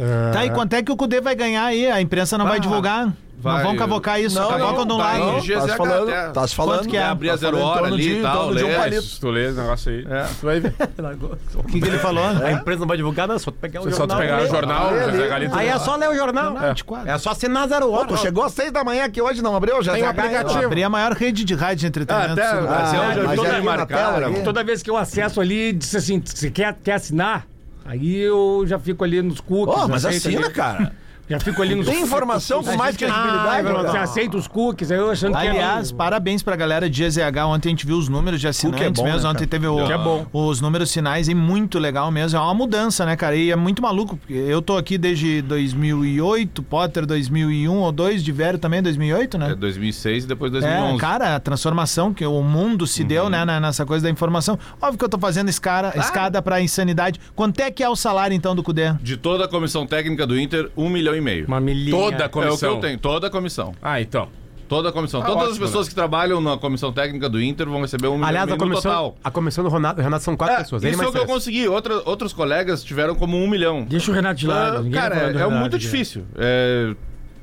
Speaker 2: Ah,
Speaker 1: Tá, e quanto é que o Cudê vai ganhar aí? A imprensa não vai divulgar?
Speaker 5: vai.
Speaker 1: Não vão cavocar isso, cavocam de um
Speaker 5: vai.
Speaker 1: lado.
Speaker 5: Não,
Speaker 3: Tá se falando, tá se falando.
Speaker 1: Quanto que é?
Speaker 3: Tá
Speaker 5: Abrir a zero
Speaker 3: falando em
Speaker 5: hora ali e tal,
Speaker 3: de um palito.
Speaker 4: Se tu lê esse negócio aí,
Speaker 5: É.
Speaker 4: tu vai ver.
Speaker 1: O que, que ele falou?
Speaker 6: A empresa não vai divulgar, não, é só tu pegar o
Speaker 4: Só tu
Speaker 6: jornal.
Speaker 4: pegar o jornal,
Speaker 3: Lê, lê.
Speaker 4: Galito.
Speaker 6: Aí é só ler o jornal.
Speaker 1: Não.
Speaker 6: É só assinar zero hora.
Speaker 3: Tu chegou às 6 da manhã aqui hoje, não abriu? Já
Speaker 4: Tem um aplicativo.
Speaker 1: Abri a maior rede de rádio de entretenimento
Speaker 5: Ah, até- ah.
Speaker 2: Toda vez que eu acesso ali, disse assim, você quer, quer assinar? Aí eu já fico ali nos cookies.
Speaker 3: Ó, mas assina,
Speaker 2: ali.
Speaker 3: cara.
Speaker 2: Já fico ali nos
Speaker 3: Tem informação com mais credibilidade.
Speaker 2: Você aceita os cookies, aí eu achando que
Speaker 1: Aliás,
Speaker 2: é...
Speaker 1: parabéns pra galera de GZH. Ontem a gente viu os números de assinantes
Speaker 3: Cookie é bom,
Speaker 1: mesmo.
Speaker 3: né,
Speaker 1: Ontem teve o-
Speaker 2: Que é bom.
Speaker 1: os números finais e muito legal mesmo. É uma mudança, né, cara? E é muito maluco. Eu tô aqui desde 2008, Potter 2001 ou 2, de Vero também 2008, né?
Speaker 5: É 2006 e depois
Speaker 1: É,
Speaker 5: 2011.
Speaker 1: cara, a transformação que o mundo se deu, né, nessa coisa da informação. Óbvio que eu tô fazendo escara, escada pra insanidade. Quanto é que é o salário, então, do Cudê?
Speaker 5: De toda a comissão técnica do Inter, um milhão e meio.
Speaker 2: Uma milhinha.
Speaker 4: Toda a
Speaker 5: É o que
Speaker 4: comissão.
Speaker 5: eu tenho, toda a comissão.
Speaker 4: Ah, então.
Speaker 5: Toda a comissão. Todas as
Speaker 4: ótimo,
Speaker 5: pessoas que trabalham na comissão técnica do Inter vão receber um milhão
Speaker 6: Aliás,
Speaker 5: e
Speaker 6: a comissão,
Speaker 5: total.
Speaker 6: a comissão do Renato, Renato são quatro
Speaker 5: É,
Speaker 6: pessoas. Ele
Speaker 5: isso é o que eu consegui. Outra, outros colegas tiveram como um milhão.
Speaker 2: Deixa o Renato de lado.
Speaker 5: Ah, cara, é, é
Speaker 2: Renato
Speaker 5: muito difícil. É,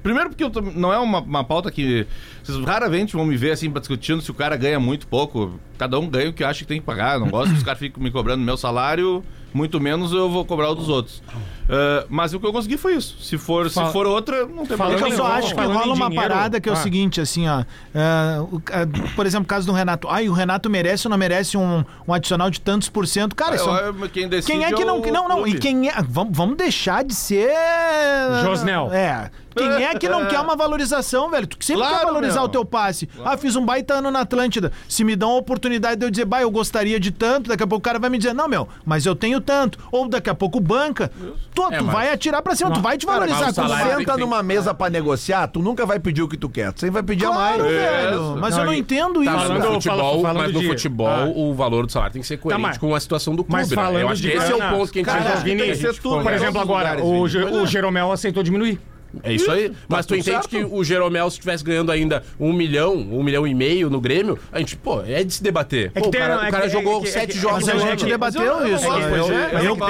Speaker 5: Primeiro porque eu tô- não é uma, uma pauta que... Vocês raramente vão me ver assim pra discutindo se o cara ganha muito pouco. Cada um ganha o que acha que tem que pagar. Eu Não gosto que os caras fiquem me cobrando meu salário, muito menos eu vou cobrar o dos outros. Ah, mas o que eu consegui foi isso. Se for, se
Speaker 2: Fala-
Speaker 5: for outra, não tem
Speaker 1: É
Speaker 5: problema.
Speaker 1: eu só acho que rola uma parada que é o
Speaker 2: ah.
Speaker 1: seguinte, assim, ó. é, ca- por exemplo, o caso do Renato. Ai, o Renato merece ou não merece um, um adicional de tantos por cento? Cara, isso é um-
Speaker 5: Eu- quem decide
Speaker 1: Quem é que não.
Speaker 5: o
Speaker 1: Não, não. E quem é. Vamos, vamos deixar de ser.
Speaker 2: Josnel.
Speaker 1: É. Quem é que não quer uma valorização, velho? Tu sempre
Speaker 5: Claro,
Speaker 1: quer valorizar
Speaker 5: meu.
Speaker 1: o teu passe. Ah, fiz um baita ano na Atlântida. Se me dão a oportunidade de eu dizer, bah, eu gostaria de tanto, daqui a pouco o cara vai me dizer, não, meu, mas eu tenho tanto. Ou daqui a pouco banca. Tu,
Speaker 4: É,
Speaker 1: tu
Speaker 4: mas-
Speaker 1: vai atirar pra cima, tu vai te valorizar. cento.
Speaker 4: tem
Speaker 3: Senta
Speaker 4: que-
Speaker 3: numa mesa pra negociar, tu nunca vai pedir o que tu quer. Tu sempre vai pedir a mais.
Speaker 1: Claro,
Speaker 5: É,
Speaker 1: velho. Mas
Speaker 2: Não,
Speaker 1: eu não
Speaker 2: e-
Speaker 1: entendo isso.
Speaker 4: Tá, mas
Speaker 2: Falando-
Speaker 4: no
Speaker 1: cara.
Speaker 4: futebol,
Speaker 2: falando
Speaker 4: mas no
Speaker 2: de-
Speaker 4: futebol
Speaker 2: Ah.
Speaker 4: o valor do salário tem que ser coerente
Speaker 2: mas-
Speaker 4: com a situação do clube.
Speaker 2: Mas
Speaker 4: né?
Speaker 2: falando
Speaker 4: Eu acho
Speaker 2: de
Speaker 4: que esse é o ponto que a gente
Speaker 5: cara,
Speaker 4: resolve.
Speaker 5: Tem
Speaker 2: por
Speaker 5: né?
Speaker 2: exemplo, agora, o
Speaker 5: é.
Speaker 2: Jeromel aceitou diminuir.
Speaker 4: É isso aí. Mas tu
Speaker 3: tudo
Speaker 4: entende
Speaker 3: certo.
Speaker 4: que o Jeromel, se estivesse ganhando ainda um milhão, um milhão e meio no Grêmio, a gente, pô, é de se debater.
Speaker 2: É que
Speaker 4: Pô,
Speaker 2: tem-
Speaker 4: o cara,
Speaker 2: é
Speaker 4: o
Speaker 2: que-
Speaker 4: cara
Speaker 2: é
Speaker 4: jogou
Speaker 2: que- é
Speaker 4: sete
Speaker 2: que-
Speaker 4: jogos
Speaker 1: Mas a gente
Speaker 4: ano.
Speaker 1: debateu isso.
Speaker 5: gosto,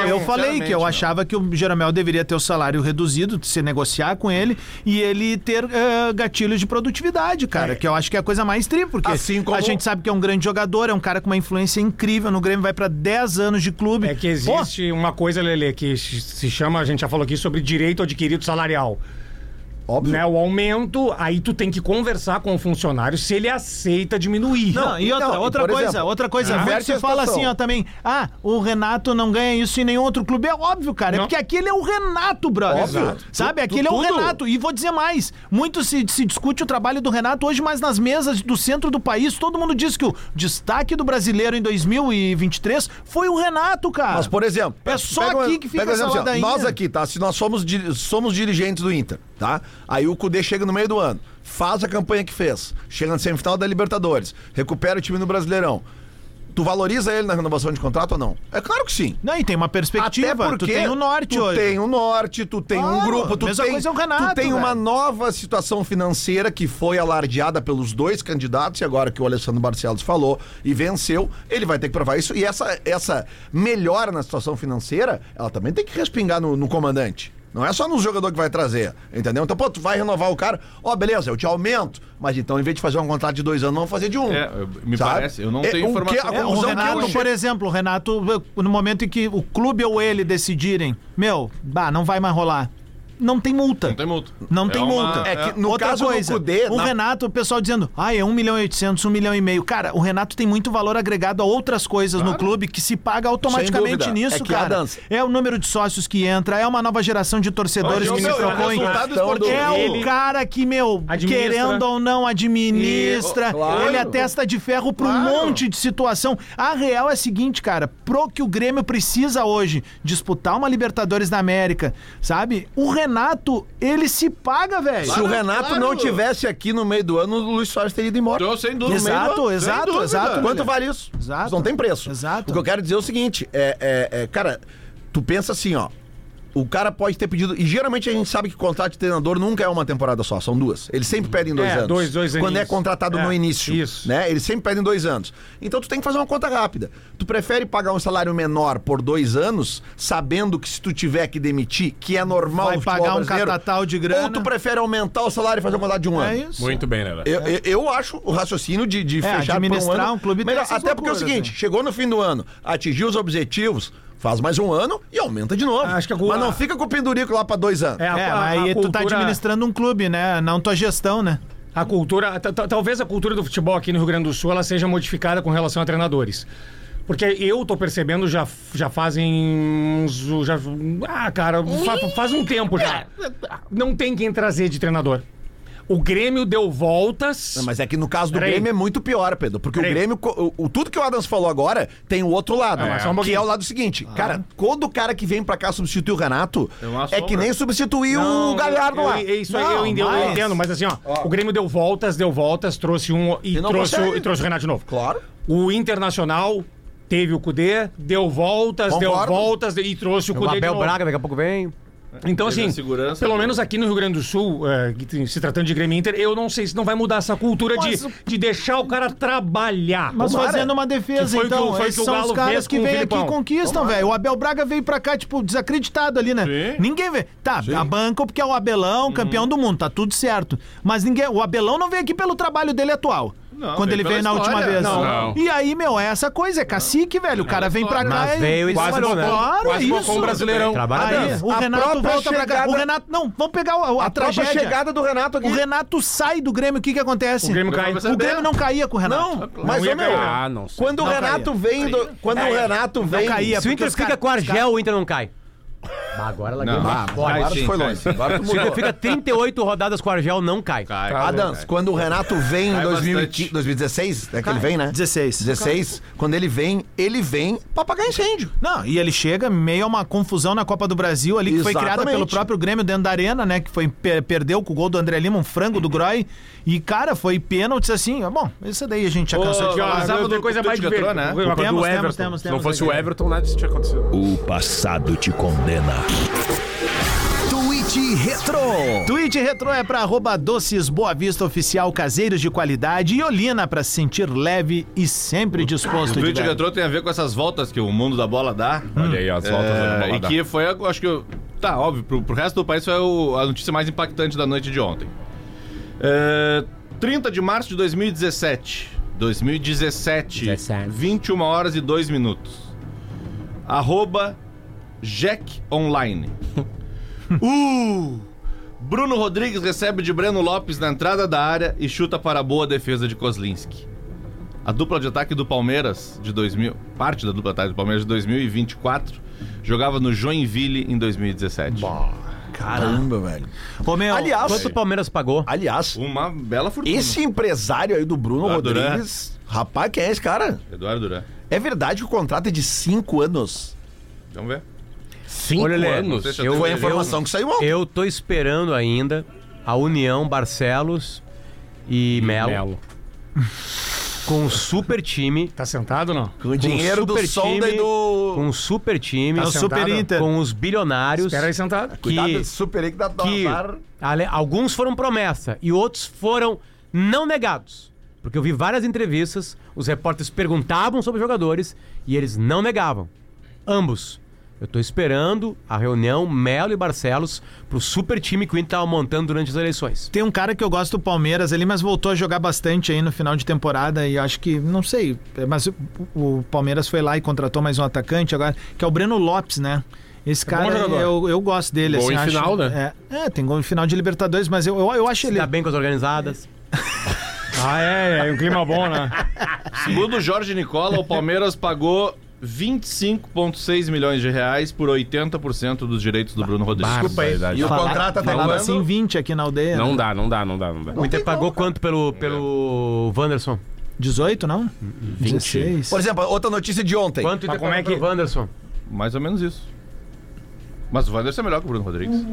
Speaker 1: Eu,
Speaker 5: é-
Speaker 1: falei que eu achava que o Jeromel deveria ter o salário reduzido, se negociar com ele e ele ter eh, gatilhos de produtividade, cara. Que eu acho que é a coisa mais tri, porque
Speaker 3: Assim como-
Speaker 1: a gente sabe que é um grande jogador, é um cara com uma influência incrível no Grêmio, vai pra 10 anos de clube.
Speaker 2: É que
Speaker 1: Pô,
Speaker 2: existe uma coisa, Lele, que se chama, a gente já falou aqui sobre direito adquirido salarial.
Speaker 3: Óbvio.
Speaker 2: Né, o aumento, aí tu tem que conversar com o funcionário se ele aceita diminuir.
Speaker 1: Não, e outra,
Speaker 3: Não, e
Speaker 1: outra
Speaker 3: por
Speaker 1: coisa,
Speaker 3: exemplo,
Speaker 1: outra coisa,
Speaker 3: inverte
Speaker 1: muito se
Speaker 3: a
Speaker 1: fala assim, ó, também, ah, o Renato não ganha isso em nenhum outro clube. É óbvio, cara, é
Speaker 2: Não.
Speaker 1: porque aquele é o Renato, brother.
Speaker 3: Óbvio.
Speaker 1: Sabe? Aquele
Speaker 3: tu-
Speaker 1: é o. Renato. E vou dizer mais, muito se, se discute o trabalho do Renato hoje, mas nas mesas do centro do país, todo mundo diz que o destaque do brasileiro em 2023 foi o Renato, cara.
Speaker 3: Mas, por exemplo,
Speaker 1: É só
Speaker 3: um-
Speaker 1: aqui que fica
Speaker 3: pega
Speaker 1: essa
Speaker 3: exemplo assim. Nós aqui, tá? Se nós somos, somos dirigentes do Inter, tá? Aí o Cudê chega no meio do ano, faz a campanha que fez, chega na semifinal da Libertadores, recupera o time no Brasileirão. Tu valoriza ele na renovação de contrato ou não? É claro que sim.
Speaker 1: Não, e tem uma perspectiva.
Speaker 3: Até porque
Speaker 1: tu tem o norte
Speaker 3: tu
Speaker 1: hoje.
Speaker 3: tem o norte, tu tem um
Speaker 1: Claro,
Speaker 3: grupo, tu
Speaker 1: mesma
Speaker 3: tem,
Speaker 1: coisa é o Renato,
Speaker 3: tu tem uma
Speaker 1: velho.
Speaker 3: nova situação financeira que foi alardeada pelos dois candidatos e agora que o Alessandro Barcelos falou e venceu, ele vai ter que provar isso e essa essa melhora na situação financeira, ela também tem que respingar no, no comandante. Não é só no jogador que vai trazer, entendeu? Então, pô, tu vai renovar o cara, ó, beleza, eu te aumento, mas então, em vez de fazer um contrato de dois anos, vamos fazer de um.
Speaker 5: É, me
Speaker 3: sabe?
Speaker 5: parece, eu não
Speaker 3: É,
Speaker 5: tenho
Speaker 3: o que-
Speaker 5: informação.
Speaker 3: a
Speaker 1: É, o
Speaker 3: conclusão que eu
Speaker 1: Renato, por exemplo, o Renato, no momento em que o clube ou ele decidirem, meu, bah, não vai mais rolar. Não tem multa.
Speaker 5: Não tem multa.
Speaker 1: Não
Speaker 5: É
Speaker 1: tem
Speaker 5: uma-
Speaker 1: multa.
Speaker 3: É que no
Speaker 1: Outra
Speaker 3: caso do
Speaker 1: coisa,
Speaker 3: Cudê,
Speaker 1: o
Speaker 3: na-
Speaker 1: Renato, o pessoal dizendo, ah, é 1 milhão e 800, 1 milhão e meio. Cara, o Renato tem muito valor agregado a outras coisas no clube que se paga automaticamente nisso,
Speaker 3: É a
Speaker 1: cara.
Speaker 3: dança.
Speaker 1: É o número de sócios que entra, é uma nova geração de torcedores
Speaker 5: Hoje,
Speaker 1: que se
Speaker 5: meu, é o
Speaker 3: Então.
Speaker 1: É cara que, meu,
Speaker 2: Administra.
Speaker 1: querendo ou não, administra.
Speaker 3: E- claro.
Speaker 1: Ele é testa de ferro pra um monte de situação. A real é a seguinte, cara. Pro que o Grêmio precisa hoje, disputar uma Libertadores da América, sabe? O Renato, ele se paga, velho.
Speaker 3: Se o Renato
Speaker 5: claro.
Speaker 3: não tivesse aqui no meio do ano, o Luiz Soares teria ido embora.
Speaker 5: Então, sem dúvida.
Speaker 1: Exato,
Speaker 5: Sem
Speaker 1: exato,
Speaker 5: dúvida.
Speaker 1: exato.
Speaker 3: Quanto vale isso?
Speaker 1: Exato.
Speaker 3: Isso não tem preço.
Speaker 1: Exato.
Speaker 3: O que eu quero dizer é o seguinte: é, é- é, cara, tu pensa assim, ó. O cara pode ter pedido. E geralmente a gente sabe que contrato de treinador nunca é uma temporada só, são duas. Eles sempre pedem dois
Speaker 2: É,
Speaker 3: anos.
Speaker 2: dois- dois
Speaker 3: Quando é contratado
Speaker 2: É,
Speaker 3: no início.
Speaker 2: isso.
Speaker 3: Né? Eles sempre pedem dois anos. Então tu tem que fazer uma conta rápida. Tu prefere pagar um salário menor por dois anos, sabendo que se tu tiver que demitir, que é normal
Speaker 1: Vai pagar um catatal de grana.
Speaker 3: Ou tu prefere aumentar o salário e fazer um contrato de um ano.
Speaker 1: É isso.
Speaker 4: Muito bem, Lela.
Speaker 3: Eu, eu, eu acho o raciocínio de, de
Speaker 1: É,
Speaker 3: fechar por
Speaker 1: administrar
Speaker 3: um, ano
Speaker 1: um clube
Speaker 3: melhor. Até porque é o
Speaker 1: loucuras,
Speaker 3: seguinte,
Speaker 1: né?
Speaker 3: chegou no fim do ano, atingiu os objetivos, faz mais um ano e aumenta de novo.
Speaker 2: Acho que a-
Speaker 3: Mas não fica com o pendurico lá pra dois anos.
Speaker 2: É, a-
Speaker 1: É, mas aí
Speaker 2: a
Speaker 1: tu tá
Speaker 2: cultura-
Speaker 1: administrando um clube, né? Não tua gestão, né?
Speaker 2: A cultura, ta- ta- talvez a cultura do futebol aqui no Rio Grande do Sul, ela seja modificada com relação a treinadores. Porque eu tô percebendo já, já fazem uns, já, ah, cara, fa- faz um tempo já. Não tem quem trazer de treinador. O Grêmio deu voltas.
Speaker 3: Não, Mas é que no caso do
Speaker 2: Peraí.
Speaker 3: Grêmio é muito pior, Pedro. Porque
Speaker 2: Peraí.
Speaker 3: o Grêmio, o, o- tudo que o Adams falou agora, tem o outro lado.
Speaker 2: Um
Speaker 3: que
Speaker 2: pouquinho.
Speaker 3: é o lado seguinte. Cara, quando o cara que vem pra cá substituir o Renato,
Speaker 5: É
Speaker 3: é que nem substituir
Speaker 2: Não,
Speaker 3: o Galhardo
Speaker 2: eu-
Speaker 3: lá.
Speaker 2: eu- Isso aí
Speaker 1: Não,
Speaker 2: eu, entendo, eu
Speaker 1: mas-
Speaker 2: entendo, mas assim, ó, o Grêmio deu voltas, deu voltas, trouxe um e,
Speaker 3: E
Speaker 2: trouxe, o,
Speaker 3: consegue.
Speaker 2: e trouxe o Renato de novo.
Speaker 3: Claro.
Speaker 2: O Internacional teve o Cudê, deu voltas, deu
Speaker 3: Concordo.
Speaker 2: voltas e trouxe o
Speaker 6: O
Speaker 2: Cudê de
Speaker 6: Abel
Speaker 2: novo.
Speaker 6: Braga daqui a pouco vem.
Speaker 2: Então,
Speaker 5: Teve
Speaker 2: assim, pelo
Speaker 5: do-
Speaker 2: menos aqui no Rio Grande do Sul, é, se tratando de Grêmio Inter, eu não sei se não vai mudar essa cultura
Speaker 1: Mas
Speaker 2: de, de deixar o cara trabalhar.
Speaker 1: Mas
Speaker 3: Tomara.
Speaker 1: fazendo uma defesa,
Speaker 2: Que foi o que
Speaker 1: então. Esses
Speaker 2: que o
Speaker 1: são os caras que vêm aqui e conquistam, velho. O Abel Braga veio pra cá, tipo, desacreditado ali, né?
Speaker 5: Sim.
Speaker 1: Ninguém vê. Tá, a banca porque é o Abelão, campeão do mundo, tá tudo certo. Mas ninguém. O Abelão não veio aqui pelo trabalho dele atual.
Speaker 5: Não,
Speaker 1: quando ele veio na última vez.
Speaker 2: Não,
Speaker 4: não.
Speaker 1: E aí, meu, é essa coisa, é cacique, velho. O cara vem pra cá
Speaker 6: Mas
Speaker 1: e.
Speaker 6: veio e
Speaker 4: Quase
Speaker 6: trabalhou, né?
Speaker 1: Claro,
Speaker 4: Quase
Speaker 1: é isso.
Speaker 4: um brasileirão.
Speaker 6: Trabalha
Speaker 1: Aí, o
Speaker 3: A
Speaker 1: Renato volta pra cá.
Speaker 3: chegada-
Speaker 1: O Renato. Não, vamos pegar a, a,
Speaker 3: A
Speaker 1: tragédia.
Speaker 3: chegada do Renato aqui.
Speaker 1: O Renato sai do Grêmio, o que que acontece?
Speaker 2: O Grêmio cai.
Speaker 1: O Grêmio não caía com o Renato.
Speaker 3: Não, mas
Speaker 2: ia
Speaker 3: ô, meu,
Speaker 2: cair.
Speaker 4: Ah, não sei.
Speaker 3: quando o
Speaker 1: Não
Speaker 3: Renato
Speaker 1: caía.
Speaker 3: vem do, quando o Renato vem
Speaker 1: caía.
Speaker 6: Se o Inter fica com o Argel, o Inter não cai. Mas agora ela ganhou
Speaker 5: ah, vai
Speaker 3: Agora
Speaker 5: sim,
Speaker 3: foi longe. Agora tu mudou.
Speaker 6: fica 38 rodadas com o Argel, não cai.
Speaker 5: Cai,
Speaker 3: Adams, quando o Renato vem em
Speaker 5: Cai
Speaker 3: 2015,
Speaker 5: bastante.
Speaker 3: 2016, é que ele vem, né?
Speaker 1: 16.
Speaker 3: 16, quando ele vem, ele vem pra apagar incêndio.
Speaker 1: Não, e ele chega meio a uma confusão na Copa do Brasil ali, que foi criada
Speaker 3: Exatamente.
Speaker 1: pelo próprio Grêmio dentro da arena, né? Que foi, per- perdeu com o gol do André Lima, um frango do Groy. E, cara, foi pênalti assim. Bom, isso daí a gente já cansou de falar.
Speaker 5: sábado
Speaker 2: tem coisa mais divertida.
Speaker 5: né?
Speaker 1: Temos, temos, temos,
Speaker 4: Se não fosse o. Everton, nada disso tinha acontecido.
Speaker 8: O passado te condena.
Speaker 9: Twitch
Speaker 8: Tweet Retro.
Speaker 1: Tweet Retro é pra arroba Doces Boa Vista Oficial, caseiros de qualidade e Olina pra se sentir leve e sempre
Speaker 5: O
Speaker 1: disposto de
Speaker 5: tweet
Speaker 1: ver.
Speaker 5: retrô tem a ver com essas voltas que o mundo da bola dá.
Speaker 4: Olha aí, as voltas
Speaker 5: É,
Speaker 4: da bola
Speaker 5: e
Speaker 4: dá.
Speaker 5: que foi, acho que. Tá, óbvio, pro, pro resto do país foi o- a notícia mais impactante da noite de ontem. É, 30 de março de 2017. 2017.
Speaker 6: 17.
Speaker 5: 21 horas e 2 minutos. Arroba Jack Online. uh! Bruno Rodrigues recebe de Breno Lopes na entrada da área e chuta para a boa defesa de Kozlinski. A dupla de ataque do Palmeiras de 2000, parte da dupla de ataque do Palmeiras de 2024, jogava no Joinville em 2017.
Speaker 3: Caramba, velho.
Speaker 1: Ô, meu,
Speaker 3: Aliás,
Speaker 6: Quanto o Palmeiras pagou?
Speaker 3: aliás,
Speaker 5: Uma bela fortuna.
Speaker 3: esse empresário aí do Bruno
Speaker 5: Eduardo Duran.
Speaker 3: Rodrigues, rapaz, quem é esse cara?
Speaker 5: Eduardo Duran.
Speaker 3: É verdade que o contrato é de cinco anos?
Speaker 5: Vamos ver.
Speaker 4: Cinco
Speaker 6: Olha,
Speaker 4: anos.
Speaker 6: eu-
Speaker 3: Foi a
Speaker 6: eu-
Speaker 3: informação que saiu ontem.
Speaker 6: Eu tô esperando ainda a União Barcelos e Melo,
Speaker 4: Melo.
Speaker 6: com um super time.
Speaker 2: Tá sentado ou não?
Speaker 3: Com o dinheiro do
Speaker 6: super
Speaker 3: Sonda e
Speaker 6: time,
Speaker 3: do...
Speaker 6: Com um super time.
Speaker 1: é o Super? Inter.
Speaker 6: Com os bilionários.
Speaker 2: Espera aí sentado.
Speaker 3: Cuidado
Speaker 6: que-
Speaker 3: desse super aí que dá
Speaker 6: que ale- alguns foram promessa e outros foram não negados. Porque eu vi várias entrevistas, os repórteres perguntavam sobre os jogadores e eles não negavam. Ambos. Eu tô esperando a reunião Melo e Barcelos pro super time que o Inter tava montando durante as eleições.
Speaker 1: Tem um cara que eu gosto do Palmeiras ali, mas voltou a jogar bastante aí no final de temporada e acho que, não sei, mas o, o Palmeiras foi lá e contratou mais um atacante agora, que é o Breno Lopes, né? Esse
Speaker 2: bom
Speaker 1: cara, eu, eu gosto dele.
Speaker 4: Gol
Speaker 1: assim,
Speaker 4: em
Speaker 1: acho-
Speaker 4: final, né?
Speaker 1: É, é, tem gol em final de Libertadores, mas eu, eu, eu acho ele...
Speaker 6: Tá bem com as organizadas.
Speaker 2: Ah, é, é um clima bom, né?
Speaker 5: Segundo o Jorge Nicola, o Palmeiras pagou 25,6 milhões de reais por 80% dos direitos do Bruno Rodrigues.
Speaker 2: Desculpa aí.
Speaker 3: E o contrato até
Speaker 1: falava
Speaker 3: quando?
Speaker 1: assim 20 aqui na aldeia.
Speaker 4: Não
Speaker 1: né?
Speaker 4: dá, não dá, não dá, não dá.
Speaker 6: O Inter pagou quanto pelo, pelo Wanderson?
Speaker 1: 18, não? 16.
Speaker 3: Por exemplo, outra notícia de ontem.
Speaker 6: Quanto o Inter
Speaker 2: Mas como
Speaker 6: pagou
Speaker 2: é que-
Speaker 6: pelo Wanderson?
Speaker 5: Mais ou menos isso. Mas o Wanderson é melhor que o Bruno Rodrigues.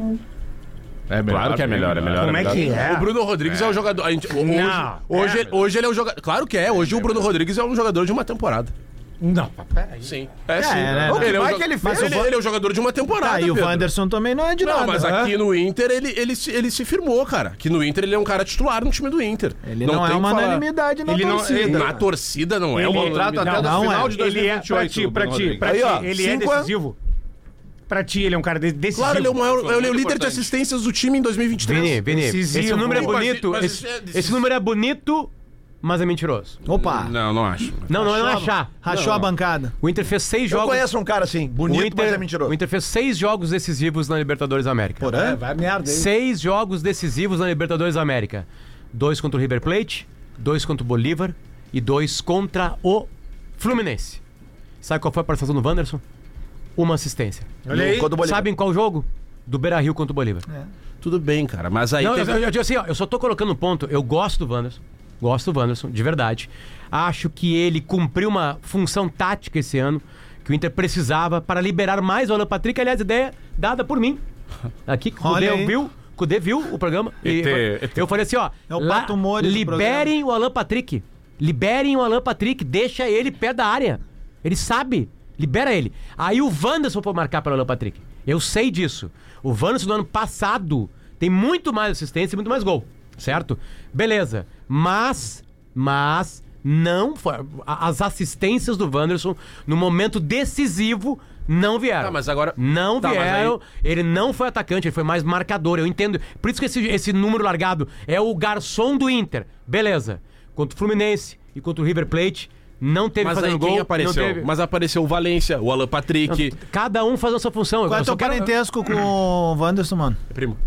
Speaker 5: É
Speaker 4: Claro que é melhor, é melhor.
Speaker 2: Como é
Speaker 4: melhor.
Speaker 2: que é?
Speaker 4: O Bruno Rodrigues é, o jogador. a gente- hoje,
Speaker 2: Não,
Speaker 4: hoje,
Speaker 2: é.
Speaker 4: hoje ele é o jogador. Claro que é. Hoje o Bruno Rodrigues é um jogador de uma temporada.
Speaker 2: Não, peraí.
Speaker 4: Sim. É,
Speaker 1: sim. né?
Speaker 3: O que
Speaker 4: Ele é, o
Speaker 3: mais
Speaker 4: jo-
Speaker 3: que ele
Speaker 4: mas
Speaker 3: fez?
Speaker 4: ele, ele é o jogador de uma temporada.
Speaker 1: Tá, e o
Speaker 4: Pedro.
Speaker 1: Wanderson também não é de
Speaker 4: Não,
Speaker 1: nada.
Speaker 4: mas
Speaker 1: né?
Speaker 4: aqui no Inter ele, ele, se- ele se firmou, cara. Aqui no Inter ele é um cara titular no time do Inter.
Speaker 1: Ele não, é
Speaker 4: tem
Speaker 1: uma
Speaker 4: que falar.
Speaker 1: unanimidade na
Speaker 2: Ele não-
Speaker 1: torcida.
Speaker 2: ele-
Speaker 4: Na torcida não é
Speaker 2: Ele-
Speaker 4: uma
Speaker 5: Contrato até
Speaker 2: Não,
Speaker 5: do
Speaker 1: não
Speaker 5: final
Speaker 1: é.
Speaker 5: de
Speaker 2: Ele é
Speaker 5: 2028.
Speaker 2: pra ti,
Speaker 5: o
Speaker 2: pra
Speaker 5: Bruno
Speaker 2: ti,
Speaker 5: Rodrigues.
Speaker 2: pra
Speaker 3: Aí,
Speaker 2: ti.
Speaker 3: ó,
Speaker 2: Ele é
Speaker 3: cinco
Speaker 2: decisivo. Pra ti, ele é um cara de- decisivo.
Speaker 4: Claro, ele é o, maior, ele é o líder de
Speaker 5: importante.
Speaker 4: assistências do time em 2023.
Speaker 6: Vini, Vini,
Speaker 2: Decisivo.
Speaker 6: esse número é
Speaker 4: Mas-
Speaker 6: bonito.
Speaker 4: mas
Speaker 6: esse,
Speaker 4: é-
Speaker 6: esse número é bonito, mas é mentiroso.
Speaker 1: Opa,
Speaker 4: Não, não acho.
Speaker 6: Não, não, não é achar.
Speaker 1: rachou a bancada.
Speaker 6: O Inter fez seis
Speaker 3: Eu
Speaker 6: jogos.
Speaker 3: conheço um cara assim,
Speaker 6: o
Speaker 3: bonito,
Speaker 6: Inter,
Speaker 3: mas é mentiroso.
Speaker 6: o Inter fez seis jogos decisivos na Libertadores da América.
Speaker 3: Porã?
Speaker 1: vai merda aí.
Speaker 6: Seis jogos decisivos na Libertadores da América. Dois contra o River Plate, dois contra o Bolívar e dois contra o Fluminense. Sabe qual foi a participação do Wanderson? Uma assistência.
Speaker 2: Olha aí.
Speaker 3: Quando o Bolívar-
Speaker 6: Sabe em qual jogo? Do Beira Rio contra o Bolívar.
Speaker 4: Tudo bem, cara, mas aí
Speaker 6: Não,
Speaker 4: teve...
Speaker 6: eu, eu, eu, assim, ó, eu só tô colocando um ponto. Eu gosto do Wanderson. Gosto do Wanderson, de verdade. Acho que ele cumpriu uma função tática esse ano que o Inter precisava para liberar mais o Alan Patrick. Aliás, ideia dada por mim. Aqui, que o
Speaker 1: aí.
Speaker 6: viu. Cudê viu o programa. E
Speaker 4: ET.
Speaker 6: eu falei assim, ó.
Speaker 1: É o
Speaker 6: liberem o Alan Patrick. Liberem o Alan Patrick. Deixa ele pé da área. Ele sabe. Libera ele. Aí o Wanderson foi marcar pelo Alan Patrick. Eu sei disso. O Wanderson do ano passado tem muito mais assistência e muito mais gol. Certo? Beleza. Mas, mas, não foi. As assistências do Wanderson no momento decisivo não vieram.
Speaker 4: Tá, mas agora-
Speaker 6: Não
Speaker 4: Tá,
Speaker 6: vieram. Ele não foi atacante, ele foi mais marcador. Eu entendo. Por isso que esse, esse número largado é o garçom do Inter. Beleza. Contra o Fluminense e contra o River Plate, não teve
Speaker 4: Mas
Speaker 6: fazendo
Speaker 4: aí
Speaker 6: gol.
Speaker 4: quem
Speaker 6: não
Speaker 4: apareceu?
Speaker 6: teve-
Speaker 4: Mas apareceu o Valência, o Alan Patrick.
Speaker 6: Cada um fazendo a sua função. Eu
Speaker 1: Qual é o teu
Speaker 6: quero-
Speaker 1: parentesco com o Wanderson, mano?
Speaker 4: Primo.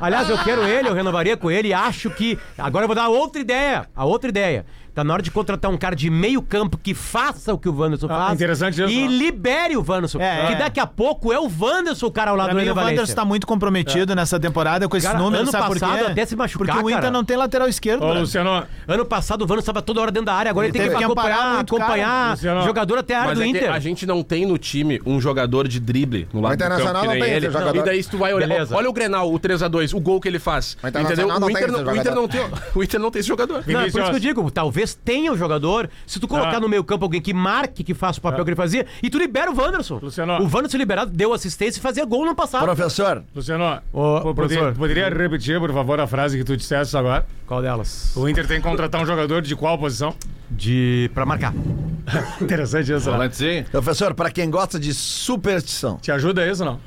Speaker 6: Aliás, eu quero ele, eu renovaria com ele e acho que. Agora eu vou dar outra ideia. A outra ideia. Tá na hora de contratar um cara de meio campo que faça o que o Wanderson
Speaker 2: Ah,
Speaker 6: faz.
Speaker 2: interessante isso,
Speaker 6: E
Speaker 2: ó.
Speaker 6: libere o Wanderson.
Speaker 1: É,
Speaker 6: que
Speaker 1: é.
Speaker 6: daqui a pouco é o Wanderson o cara ao lado
Speaker 1: Pra
Speaker 6: do
Speaker 1: mim,
Speaker 6: Ener
Speaker 1: o Wanderson
Speaker 6: Valencia.
Speaker 1: tá muito comprometido nessa temporada com esse
Speaker 6: Cara,
Speaker 1: número,
Speaker 6: ano
Speaker 1: sabe por
Speaker 6: passado
Speaker 1: quê?
Speaker 6: até se machucar,
Speaker 1: Porque o Inter
Speaker 6: cara.
Speaker 1: não tem lateral esquerdo.
Speaker 2: Ô,
Speaker 1: né?
Speaker 2: Luciano,
Speaker 6: Ano passado o Wanderson estava toda hora dentro da área, agora ele,
Speaker 1: Ele
Speaker 6: tem que,
Speaker 1: teve que amparar
Speaker 6: acompanhar, acompanhar
Speaker 2: cara. Luciano.
Speaker 6: jogador até a área
Speaker 4: Mas
Speaker 6: do
Speaker 4: é que
Speaker 6: Inter.
Speaker 4: a gente não tem no time um jogador de drible no lado do campo
Speaker 3: Internacional
Speaker 4: que
Speaker 3: não
Speaker 4: nem
Speaker 3: tem
Speaker 4: ele.
Speaker 3: esse jogador.
Speaker 4: E daí se tu, vai olhar.
Speaker 6: Beleza.
Speaker 4: Olha o Grenal, o 3x2, o gol que ele faz.
Speaker 9: O
Speaker 4: Entendeu?
Speaker 9: Não
Speaker 4: O Inter não,
Speaker 9: esse
Speaker 4: o Inter
Speaker 9: jogador.
Speaker 4: não tem, o Inter não tem esse jogador.
Speaker 6: Não, é por isso que eu
Speaker 2: Vinícius.
Speaker 6: digo, talvez tenha o jogador, se tu colocar
Speaker 2: Ah.
Speaker 6: no meio campo alguém que marque, que faça o papel que ele fazia, e tu libera o Wanderson.
Speaker 2: Luciano.
Speaker 6: O Wanderson liberado deu assistência e fazia gol no passado.
Speaker 3: Professor,
Speaker 2: Luciano, pô,
Speaker 6: professor.
Speaker 2: poderia, poderia repetir, por favor, a frase que tu disseste agora?
Speaker 6: Qual delas?
Speaker 2: O Inter tem que contratar um jogador de qual posição?
Speaker 6: De... pra marcar.
Speaker 2: Interessante isso, né?
Speaker 5: Volantezinho.
Speaker 3: professor, pra quem gosta de superstição,
Speaker 2: Te ajuda isso, não?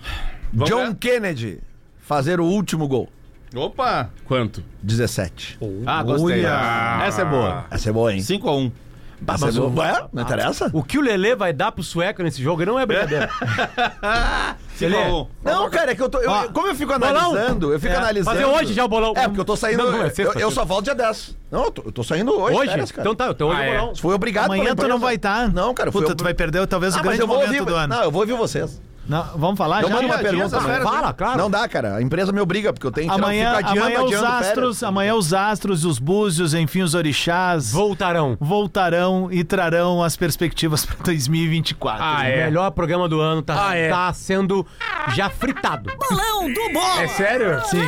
Speaker 5: Vamos
Speaker 3: John
Speaker 5: ver?
Speaker 3: Kennedy fazer o último gol.
Speaker 5: Opa!
Speaker 4: Quanto?
Speaker 3: 17.
Speaker 5: Ah, gostei.
Speaker 2: Olha.
Speaker 5: Essa é boa.
Speaker 3: Essa é boa, hein?
Speaker 5: 5x1.
Speaker 3: Essa é
Speaker 6: mas o-.
Speaker 3: Ué, não interessa?
Speaker 6: O que o Lelê vai dar pro sueco nesse jogo não é brincadeira.
Speaker 5: 5x1.
Speaker 3: Não, cara, é que eu tô. eu-
Speaker 6: Ó,
Speaker 3: como eu fico
Speaker 6: bolão.
Speaker 3: analisando, eu fico
Speaker 6: É,
Speaker 3: analisando.
Speaker 6: fazer hoje já o bolão.
Speaker 3: É, porque eu tô saindo.
Speaker 6: Não, não, é
Speaker 3: eu,
Speaker 6: sexta,
Speaker 3: eu
Speaker 6: sexta.
Speaker 3: só volto dia 10. Não, eu tô, eu tô saindo hoje.
Speaker 6: Hoje?
Speaker 3: férias, cara.
Speaker 6: então tá, então hoje
Speaker 4: Ah,
Speaker 6: é o
Speaker 4: é.
Speaker 6: bolão.
Speaker 3: Foi obrigado
Speaker 1: Amanhã tu não vai estar.
Speaker 3: Não, cara, foi
Speaker 1: Puta,
Speaker 3: ob-
Speaker 1: tu vai perder talvez
Speaker 3: Ah,
Speaker 1: o
Speaker 3: mas
Speaker 1: grande
Speaker 3: eu vou
Speaker 1: momento
Speaker 3: ouvir.
Speaker 1: do ano.
Speaker 3: Não, eu vou ouvir vocês.
Speaker 1: Não, vamos falar
Speaker 3: Não
Speaker 1: já?
Speaker 3: manda uma
Speaker 5: dia,
Speaker 3: pergunta.
Speaker 5: dia,
Speaker 3: amanhã.
Speaker 6: Fala, claro.
Speaker 3: Não dá, cara. A empresa me obriga, porque eu tenho que tirar-
Speaker 1: Amanhã,
Speaker 3: fico adiando,
Speaker 1: amanhã os
Speaker 3: adiando
Speaker 1: astros,
Speaker 3: férias.
Speaker 1: amanhã os astros, os búzios, enfim, os orixás
Speaker 6: Voltarão.
Speaker 1: voltarão e trarão as perspectivas para 2024.
Speaker 4: Ah,
Speaker 6: O
Speaker 4: é.
Speaker 6: melhor programa do ano tá,
Speaker 4: Ah, é.
Speaker 6: tá sendo já fritado.
Speaker 7: Bolão do Bola.
Speaker 4: É sério?
Speaker 1: Sim.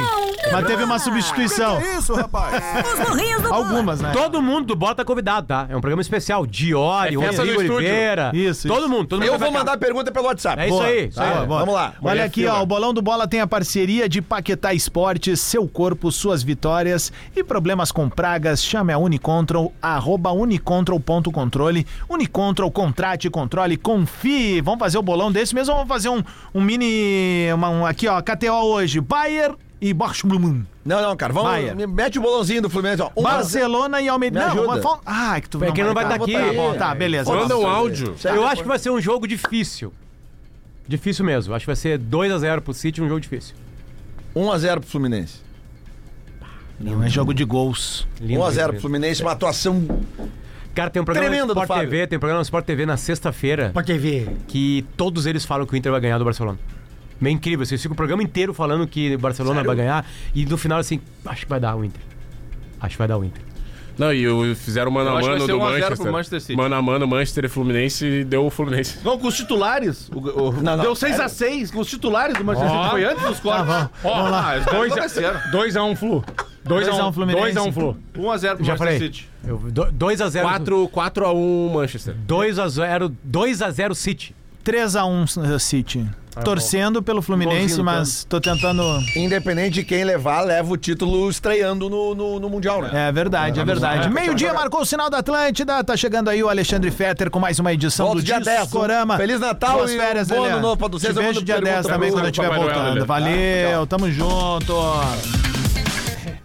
Speaker 1: Mas teve uma substituição.
Speaker 9: Isso, rapaz.
Speaker 7: Os morrinhos do Bola.
Speaker 1: Algumas, né?
Speaker 6: Todo mundo do Bota tá convidado, tá? É um programa especial. Diori,
Speaker 4: É festa
Speaker 6: Rodrigo
Speaker 4: no estúdio.
Speaker 6: Oliveira.
Speaker 1: Isso,
Speaker 6: Todo
Speaker 1: isso.
Speaker 6: mundo, todo mundo.
Speaker 3: Eu
Speaker 6: vai
Speaker 3: vou mandar pergunta pelo WhatsApp.
Speaker 6: É isso
Speaker 3: Boa.
Speaker 6: aí, isso
Speaker 3: Tá,
Speaker 6: aí.
Speaker 3: Vamos lá.
Speaker 1: Olha aqui, ó, o Bolão do Bola tem a parceria de Paquetá Esportes, seu corpo, suas vitórias e problemas com pragas, chame a Unicontrol, arroba unicontrol.controle, Unicontrol, contrate, controle, confie. Vamos fazer o bolão desse mesmo ou vamos fazer um, um mini, uma- um, aqui ó, KTO hoje, Bayer e Bochum.
Speaker 3: Não, não, cara. Vamos. Mete o bolãozinho do Fluminense, ó. Um.
Speaker 1: Barcelona e Almeida.
Speaker 3: Me
Speaker 1: Não, Ah, que tu
Speaker 6: É que não vai
Speaker 1: tá.
Speaker 6: tá aqui.
Speaker 1: Tá bom, tá, beleza.
Speaker 4: Manda um áudio.
Speaker 6: Eu acho que vai ser um jogo difícil. Difícil mesmo. Acho que vai ser 2x0 pro City, um jogo difícil.
Speaker 3: 1x0 pro Fluminense.
Speaker 1: Não é jogo de gols.
Speaker 6: Lindo,
Speaker 3: 1x0 pro. Fluminense, uma atuação.
Speaker 6: Cara, tem um programa
Speaker 3: Tremendo
Speaker 6: no
Speaker 3: do
Speaker 6: Sport
Speaker 3: Fábio.
Speaker 6: TV, tem um programa no Sport TV na sexta-feira
Speaker 2: Pode ver.
Speaker 6: que todos eles falam que o Inter vai ganhar do Barcelona. Meio incrível, assim, eles ficam o programa inteiro falando que o Barcelona vai ganhar e no final, assim, acho que vai dar o Inter. Acho que vai dar o Inter.
Speaker 4: Não, e o- fizeram mano
Speaker 5: Eu
Speaker 4: a mano do
Speaker 5: 1 a 0
Speaker 4: Manchester.
Speaker 5: Manchester City.
Speaker 4: Mano a mano, Manchester e Fluminense e deu o Fluminense.
Speaker 5: Não, com os titulares. O, o-
Speaker 3: Não, não,
Speaker 5: deu 6x6 com os titulares do Manchester City. Foi antes dos cortes.
Speaker 1: vamos.
Speaker 5: Ó,
Speaker 1: lá.
Speaker 5: ah, aconteceram.
Speaker 2: a 2x1 Flu. 2x1
Speaker 1: Dois a um Fluminense.
Speaker 2: 2x1 Flu.
Speaker 5: 1x0 pro
Speaker 6: Já
Speaker 5: Manchester
Speaker 6: falei.
Speaker 5: City.
Speaker 6: 2x0.
Speaker 4: 4, 4 a 1 Manchester.
Speaker 6: 2x0. 2x0 City.
Speaker 1: 3x1 City. Torcendo pelo Fluminense,
Speaker 6: Golzinho no
Speaker 1: mas tô tentando.
Speaker 3: Independente de quem levar, leva o título estreando no, no, no Mundial, né?
Speaker 1: É verdade, é verdade. Meio-dia marcou o sinal da Atlântida. Tá chegando aí o Alexandre Fetter com mais uma edição
Speaker 3: Volto
Speaker 1: do
Speaker 3: dia 10,
Speaker 1: Discorama.
Speaker 3: Feliz Natal
Speaker 1: Boas
Speaker 3: e
Speaker 1: férias,
Speaker 3: bom ano novo pra vocês.
Speaker 1: Te
Speaker 3: Eu
Speaker 1: vejo dia
Speaker 3: pergunta
Speaker 1: 10
Speaker 3: pra
Speaker 1: também quando eu estiver voltando. Valeu, tamo junto.